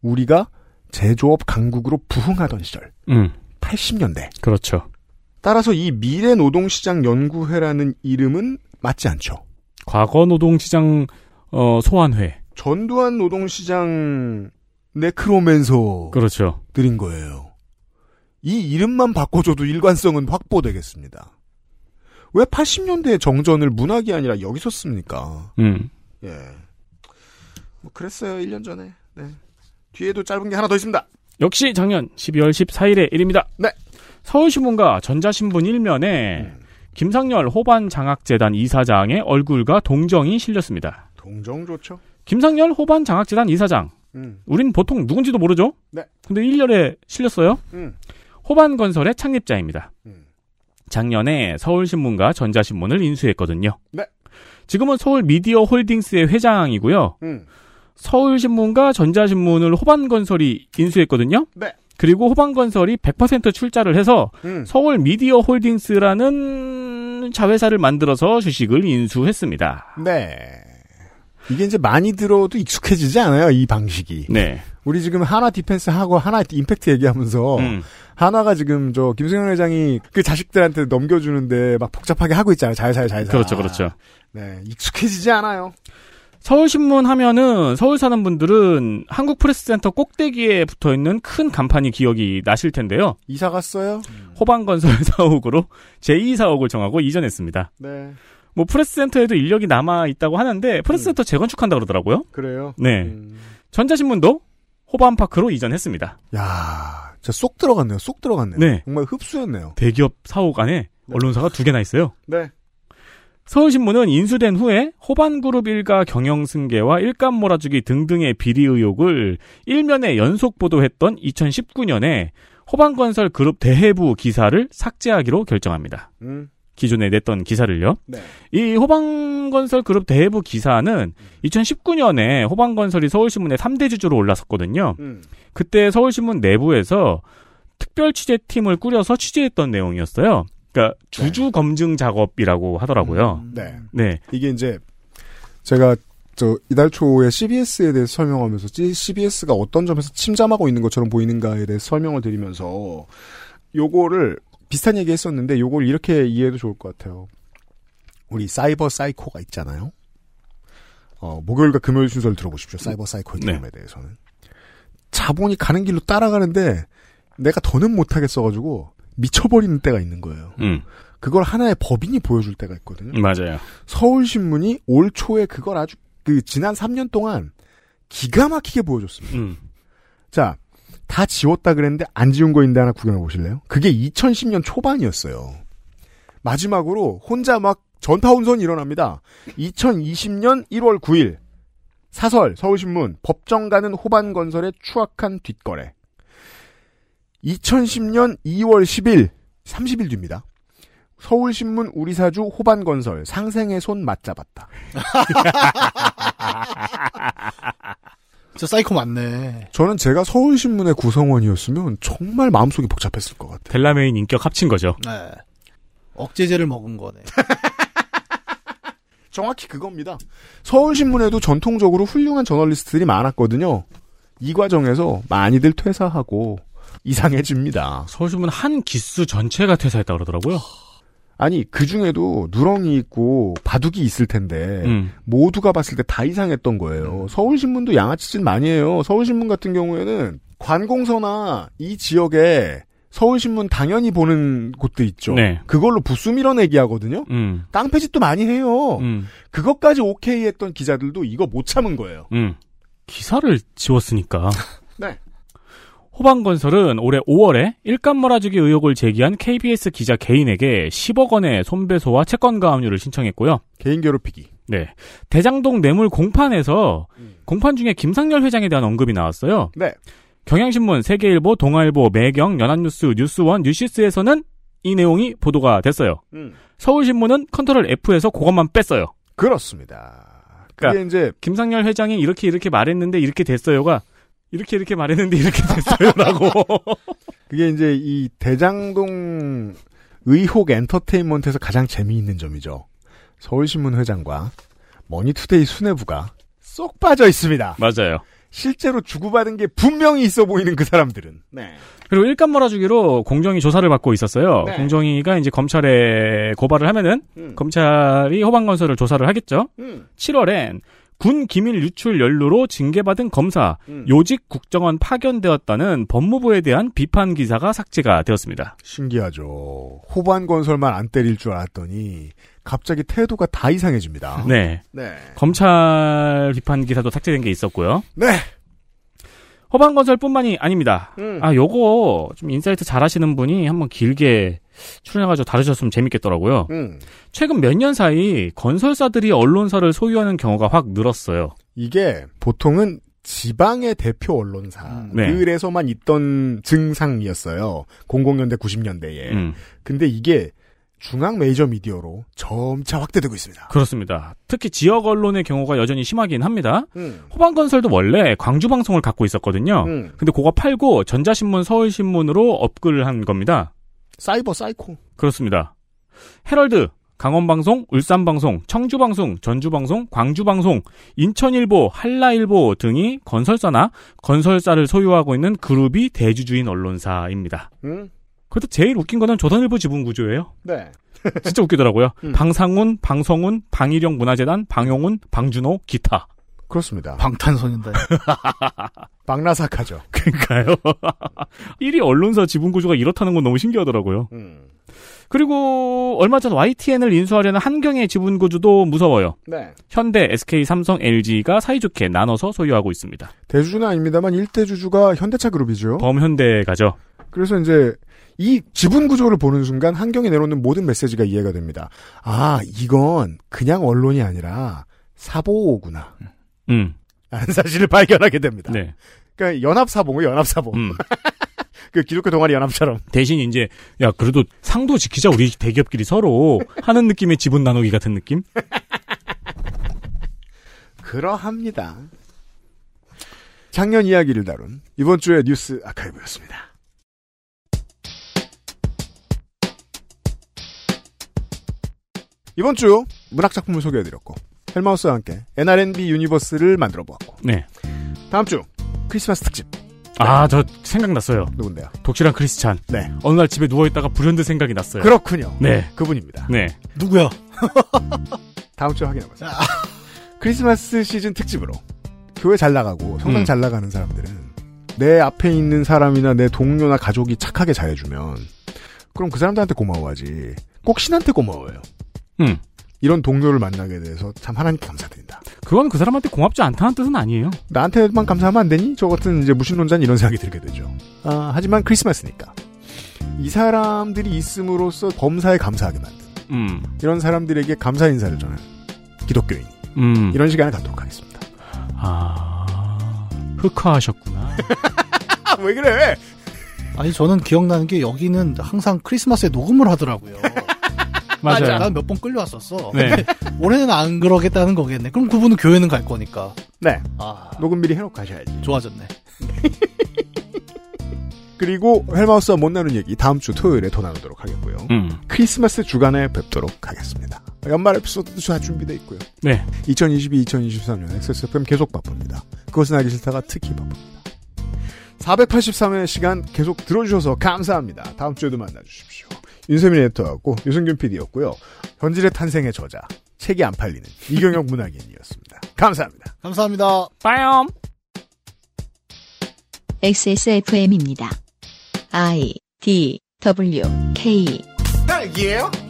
우리가 제조업 강국으로 부흥하던 시절. 음. 80년대. 그렇죠. 따라서 이 미래 노동시장 연구회라는 이름은 맞지 않죠. 과거 노동시장 어, 소환회. 전두환 노동시장 네크로맨서 그렇죠. 드린 거예요. 이 이름만 바꿔줘도 일관성은 확보되겠습니다. 왜 80년대의 정전을 문학이 아니라 여기서 씁니까? 음. 예. 뭐 그랬어요. 1년 전에. 네. 뒤에도 짧은 게 하나 더 있습니다. 역시 작년 12월 14일의 일입니다. 네. 서울신문과 전자신문 일면에 김상열 호반 장학재단 이사장의 얼굴과 동정이 실렸습니다. 동정 좋죠. 김상열 호반 장학재단 이사장. 음. 우린 보통 누군지도 모르죠? 네. 근데 1년에 실렸어요. 음. 호반건설의 창립자입니다. 작년에 서울신문과 전자신문을 인수했거든요. 네. 지금은 서울 미디어 홀딩스의 회장이고요. 음. 서울신문과 전자신문을 호반건설이 인수했거든요. 네. 그리고 호반건설이 100% 출자를 해서 음. 서울 미디어 홀딩스라는 자회사를 만들어서 주식을 인수했습니다. 네. 이게 이제 많이 들어도 익숙해지지 않아요, 이 방식이. 네. 우리 지금 한화 디펜스 하고 한화 임팩트 얘기하면서 음. 하나가 지금 저 김승현 회장이 그 자식들한테 넘겨주는데 막 복잡하게 하고 있잖아요. 자회사에 자회사. 그렇죠, 그렇죠. 네. 익숙해지지 않아요. 서울신문 하면은 서울 사는 분들은 한국프레스센터 꼭대기에 붙어 있는 큰 간판이 기억이 나실 텐데요. 이사 갔어요? 호반건설 사옥으로 제2사옥을 정하고 이전했습니다. 네. 뭐 프레스센터에도 인력이 남아 있다고 하는데 프레스센터 재건축한다 그러더라고요. 그래요? 네. 전자신문도 호반파크로 이전했습니다. 야, 진짜 쏙 들어갔네요. 쏙 들어갔네요. 네. 정말 흡수했네요. 대기업 사옥 안에 언론사가 두 개나 있어요. 네. 서울신문은 인수된 후에 호반그룹 일가 경영 승계와 일감 몰아주기 등등의 비리 의혹을 일면에 연속 보도했던 2019년에 호방건설 그룹 대해부 기사를 삭제하기로 결정합니다. 음. 기존에 냈던 기사를요. 네. 이 호방건설 그룹 대해부 기사는 2019년에 호방건설이 서울신문에 3대 주주로 올랐었거든요. 음. 그때 서울신문 내부에서 특별 취재팀을 꾸려서 취재했던 내용이었어요. 그러니까 주주 검증 작업이라고 하더라고요. 네. 네. 이게 이제 제가 저 이달 초에 CBS에 대해서 설명하면서 CBS가 어떤 점에서 침잠하고 있는 것처럼 보이는가에 대해서 설명을 드리면서 요거를 비슷한 얘기 했었는데 요걸 이렇게 이해해도 좋을 것 같아요. 우리 사이버 사이코가 있잖아요. 어, 목요일과 금요일 순서를 들어보십시오. 사이버 사이코의 네. 경험에 대해서는. 자본이 가는 길로 따라가는데 내가 더는 못하겠어가지고 미쳐버리는 때가 있는 거예요. 음. 그걸 하나의 법인이 보여줄 때가 있거든요. 맞아요. 서울신문이 올 초에 그걸 아주 그 지난 3년 동안 기가 막히게 보여줬습니다. 음. 자, 다 지웠다 그랬는데 안 지운 거 있는데 하나 구경해 보실래요? 그게 2010년 초반이었어요. 마지막으로 혼자 막 전파 혼선이 일어납니다. 2020년 1월 9일 사설 서울신문 법정 가는 호반건설의 추악한 뒷거래 2010년 2월 10일 30일 뒤입니다. 서울신문 우리사주 호반건설 상생의 손 맞잡았다. 저 사이코 맞네. 저는 제가 서울신문의 구성원이었으면 정말 마음속이 복잡했을 것 같아요. 델라메인 인격 합친 거죠. 네. 억제제를 먹은 거네. 정확히 그겁니다. 서울신문에도 전통적으로 훌륭한 저널리스트들이 많았거든요. 이 과정에서 많이들 퇴사하고 이상해집니다. 서울신문 한 기수 전체가 퇴사했다 그러더라고요. 아니 그 중에도 누렁이 있고 바둑이 있을 텐데 음. 모두가 봤을 때 다 이상했던 거예요. 서울신문도 양아치짓 많이 해요. 서울신문 같은 경우에는 관공서나 이 지역에 서울신문 당연히 보는 곳들 있죠. 네. 그걸로 부수 밀어내기 하거든요. 음. 깡패짓도 많이 해요. 음. 그것까지 오케이 했던 기자들도 이거 못 참은 거예요. 음. 기사를 지웠으니까. 네. 호방건설은 올해 5월에 일감 몰아주기 의혹을 제기한 KBS 기자 개인에게 10억 원의 손배소와 채권 가 압류를 신청했고요. 개인 괴롭히기. 네. 대장동 뇌물 공판에서 공판 중에 김상열 회장에 대한 언급이 나왔어요. 네. 경향신문, 세계일보, 동아일보, 매경, 연합뉴스, 뉴스원, 뉴시스에서는 이 내용이 보도가 됐어요. 음. 서울신문은 control F에서 그것만 뺐어요. 그렇습니다. 그게 그러니까 이제 김상열 회장이 이렇게 이렇게 말했는데 이렇게 됐어요가 이렇게 이렇게 말했는데 이렇게 됐어요라고. 그게 이제 이 대장동 의혹 엔터테인먼트에서 가장 재미있는 점이죠. 서울신문 회장과 머니투데이 수뇌부가 쏙 빠져 있습니다. 맞아요. 실제로 주고받은 게 분명히 있어 보이는 그 사람들은. 네. 그리고 일감 몰아주기로 공정위 조사를 받고 있었어요. 네. 공정위가 이제 검찰에 고발을 하면은 음. 검찰이 호방건설을 조사를 하겠죠. 음. 7월엔 군 기밀 유출 연루로 징계받은 검사 음. 요직 국정원 파견되었다는 법무부에 대한 비판 기사가 삭제가 되었습니다. 신기하죠. 호반 건설만 안 때릴 줄 알았더니 갑자기 태도가 다 이상해집니다. 네. 네. 검찰 비판 기사도 삭제된 게 있었고요. 네. 호반건설뿐만이 아닙니다. 음. 아, 요거 좀 insight 잘하시는 분이 한번 길게 출연해가지고 다루셨으면 재밌겠더라고요. 음. 최근 몇 년 사이 건설사들이 언론사를 소유하는 경우가 확 늘었어요. 이게 보통은 지방의 대표 언론사 네. 에서만 있던 증상이었어요. 00년대 90년대에. 음. 근데 이게 중앙 메이저 미디어로 점차 확대되고 있습니다. 그렇습니다. 특히 지역 언론의 경우가 여전히 심하긴 합니다. 음. 호반건설도 원래 광주 방송을 갖고 있었거든요. 음. 근데 그거 팔고 전자신문 서울신문으로 업글을 한 겁니다. 사이버 사이코. 그렇습니다. 헤럴드, 강원방송, 울산방송, 청주방송, 전주방송, 광주방송, 인천일보, 한라일보 등이 건설사나 건설사를 소유하고 있는 그룹이 대주주인 언론사입니다. 음. 그래도 제일 웃긴 거는 조선일보 지분 구조예요. 네. 진짜 웃기더라고요. 음. 방상훈, 방성훈, 방일영 문화재단, 방용훈, 방준호, 기타. 그렇습니다. 방탄소년단. 박나삭하죠. 그러니까요. 1위 언론사 지분 구조가 이렇다는 건 너무 신기하더라고요. 음. 그리고 얼마 전 YTN을 인수하려는 한경의 지분 구조도 무서워요. 네. 현대, SK, 삼성, LG가 사이좋게 나눠서 소유하고 있습니다. 대주주는 아닙니다만 일대주주가 현대차 그룹이죠. 범현대가죠. 그래서 이제 이 지분 구조를 보는 순간 한경이 내놓는 모든 메시지가 이해가 됩니다. 아, 이건 그냥 언론이 아니라 사보구나. 음. 라는 사실을 발견하게 됩니다. 네. 그러니까 연합사봉은 연합사봉. 음. 그 기독교 동아리 연합처럼. 대신 이제 야 그래도 상도 지키자 우리 대기업끼리 서로 하는 느낌의 지분 나누기 같은 느낌? 그러합니다. 작년 이야기를 다룬 이번 주의 뉴스 아카이브였습니다. 이번 주 문학 작품을 소개해드렸고 헬마우스와 함께 NRNB universe를 만들어 보았고 네. 다음 주 크리스마스 특집 아저 생각났어요. 누군데요? 독실한 크리스찬. 네. 어느 날 집에 누워 있다가 불현듯 생각이 났어요. 그렇군요. 네. 그분입니다. 네. 누구야? 다음 주에 확인해보자. 크리스마스 시즌 특집으로 교회 잘 나가고 성당 음. 잘 나가는 사람들은 내 앞에 있는 사람이나 내 동료나 가족이 착하게 잘해주면 그럼 그 사람들한테 고마워하지 꼭 신한테 고마워요. 음. 이런 동료를 만나게 돼서 참 하나님께 감사드린다. 그건 그 사람한테 고맙지 않다는 뜻은 아니에요. 나한테만 감사하면 안 되니? 저 같은 이제 무신론자는 이런 생각이 들게 되죠. 아, 하지만 크리스마스니까 이 사람들이 있음으로써 범사에 감사하게 만든 음. 이런 사람들에게 감사 인사를 전하는 기독교인이 음. 이런 시간을 갖도록 하겠습니다. 아 흑화하셨구나. 왜 그래? 아니 저는 기억나는 게 여기는 항상 크리스마스에 녹음을 하더라고요. 맞아요. 난 몇 번 끌려왔었어. 네. 올해는 안 그러겠다는 거겠네. 그럼 그분은 교회는 갈 거니까. 네. 아, 녹음 미리 해놓고 가셔야지. 좋아졌네. 그리고 헬마우스와 못 나눈 얘기 다음 주 토요일에 더 나누도록 하겠고요. 음. 크리스마스 주간에 뵙도록 하겠습니다. 연말 에피소드도 잘 준비되어 있고요. 네. 2022-2023년 XSFM 계속 바쁩니다. 그것은 알기 싫다가 특히 바쁩니다. 483회 시간 계속 들어주셔서 감사합니다. 다음 주에도 만나주십시오. 윤세민 에디터하고 유승균 PD였고요. 현질의 탄생의 저자, 책이 안 팔리는 이경영 문학인이었습니다. 감사합니다. 감사합니다. 빠염. XSFM입니다. I D W K 딸기예요?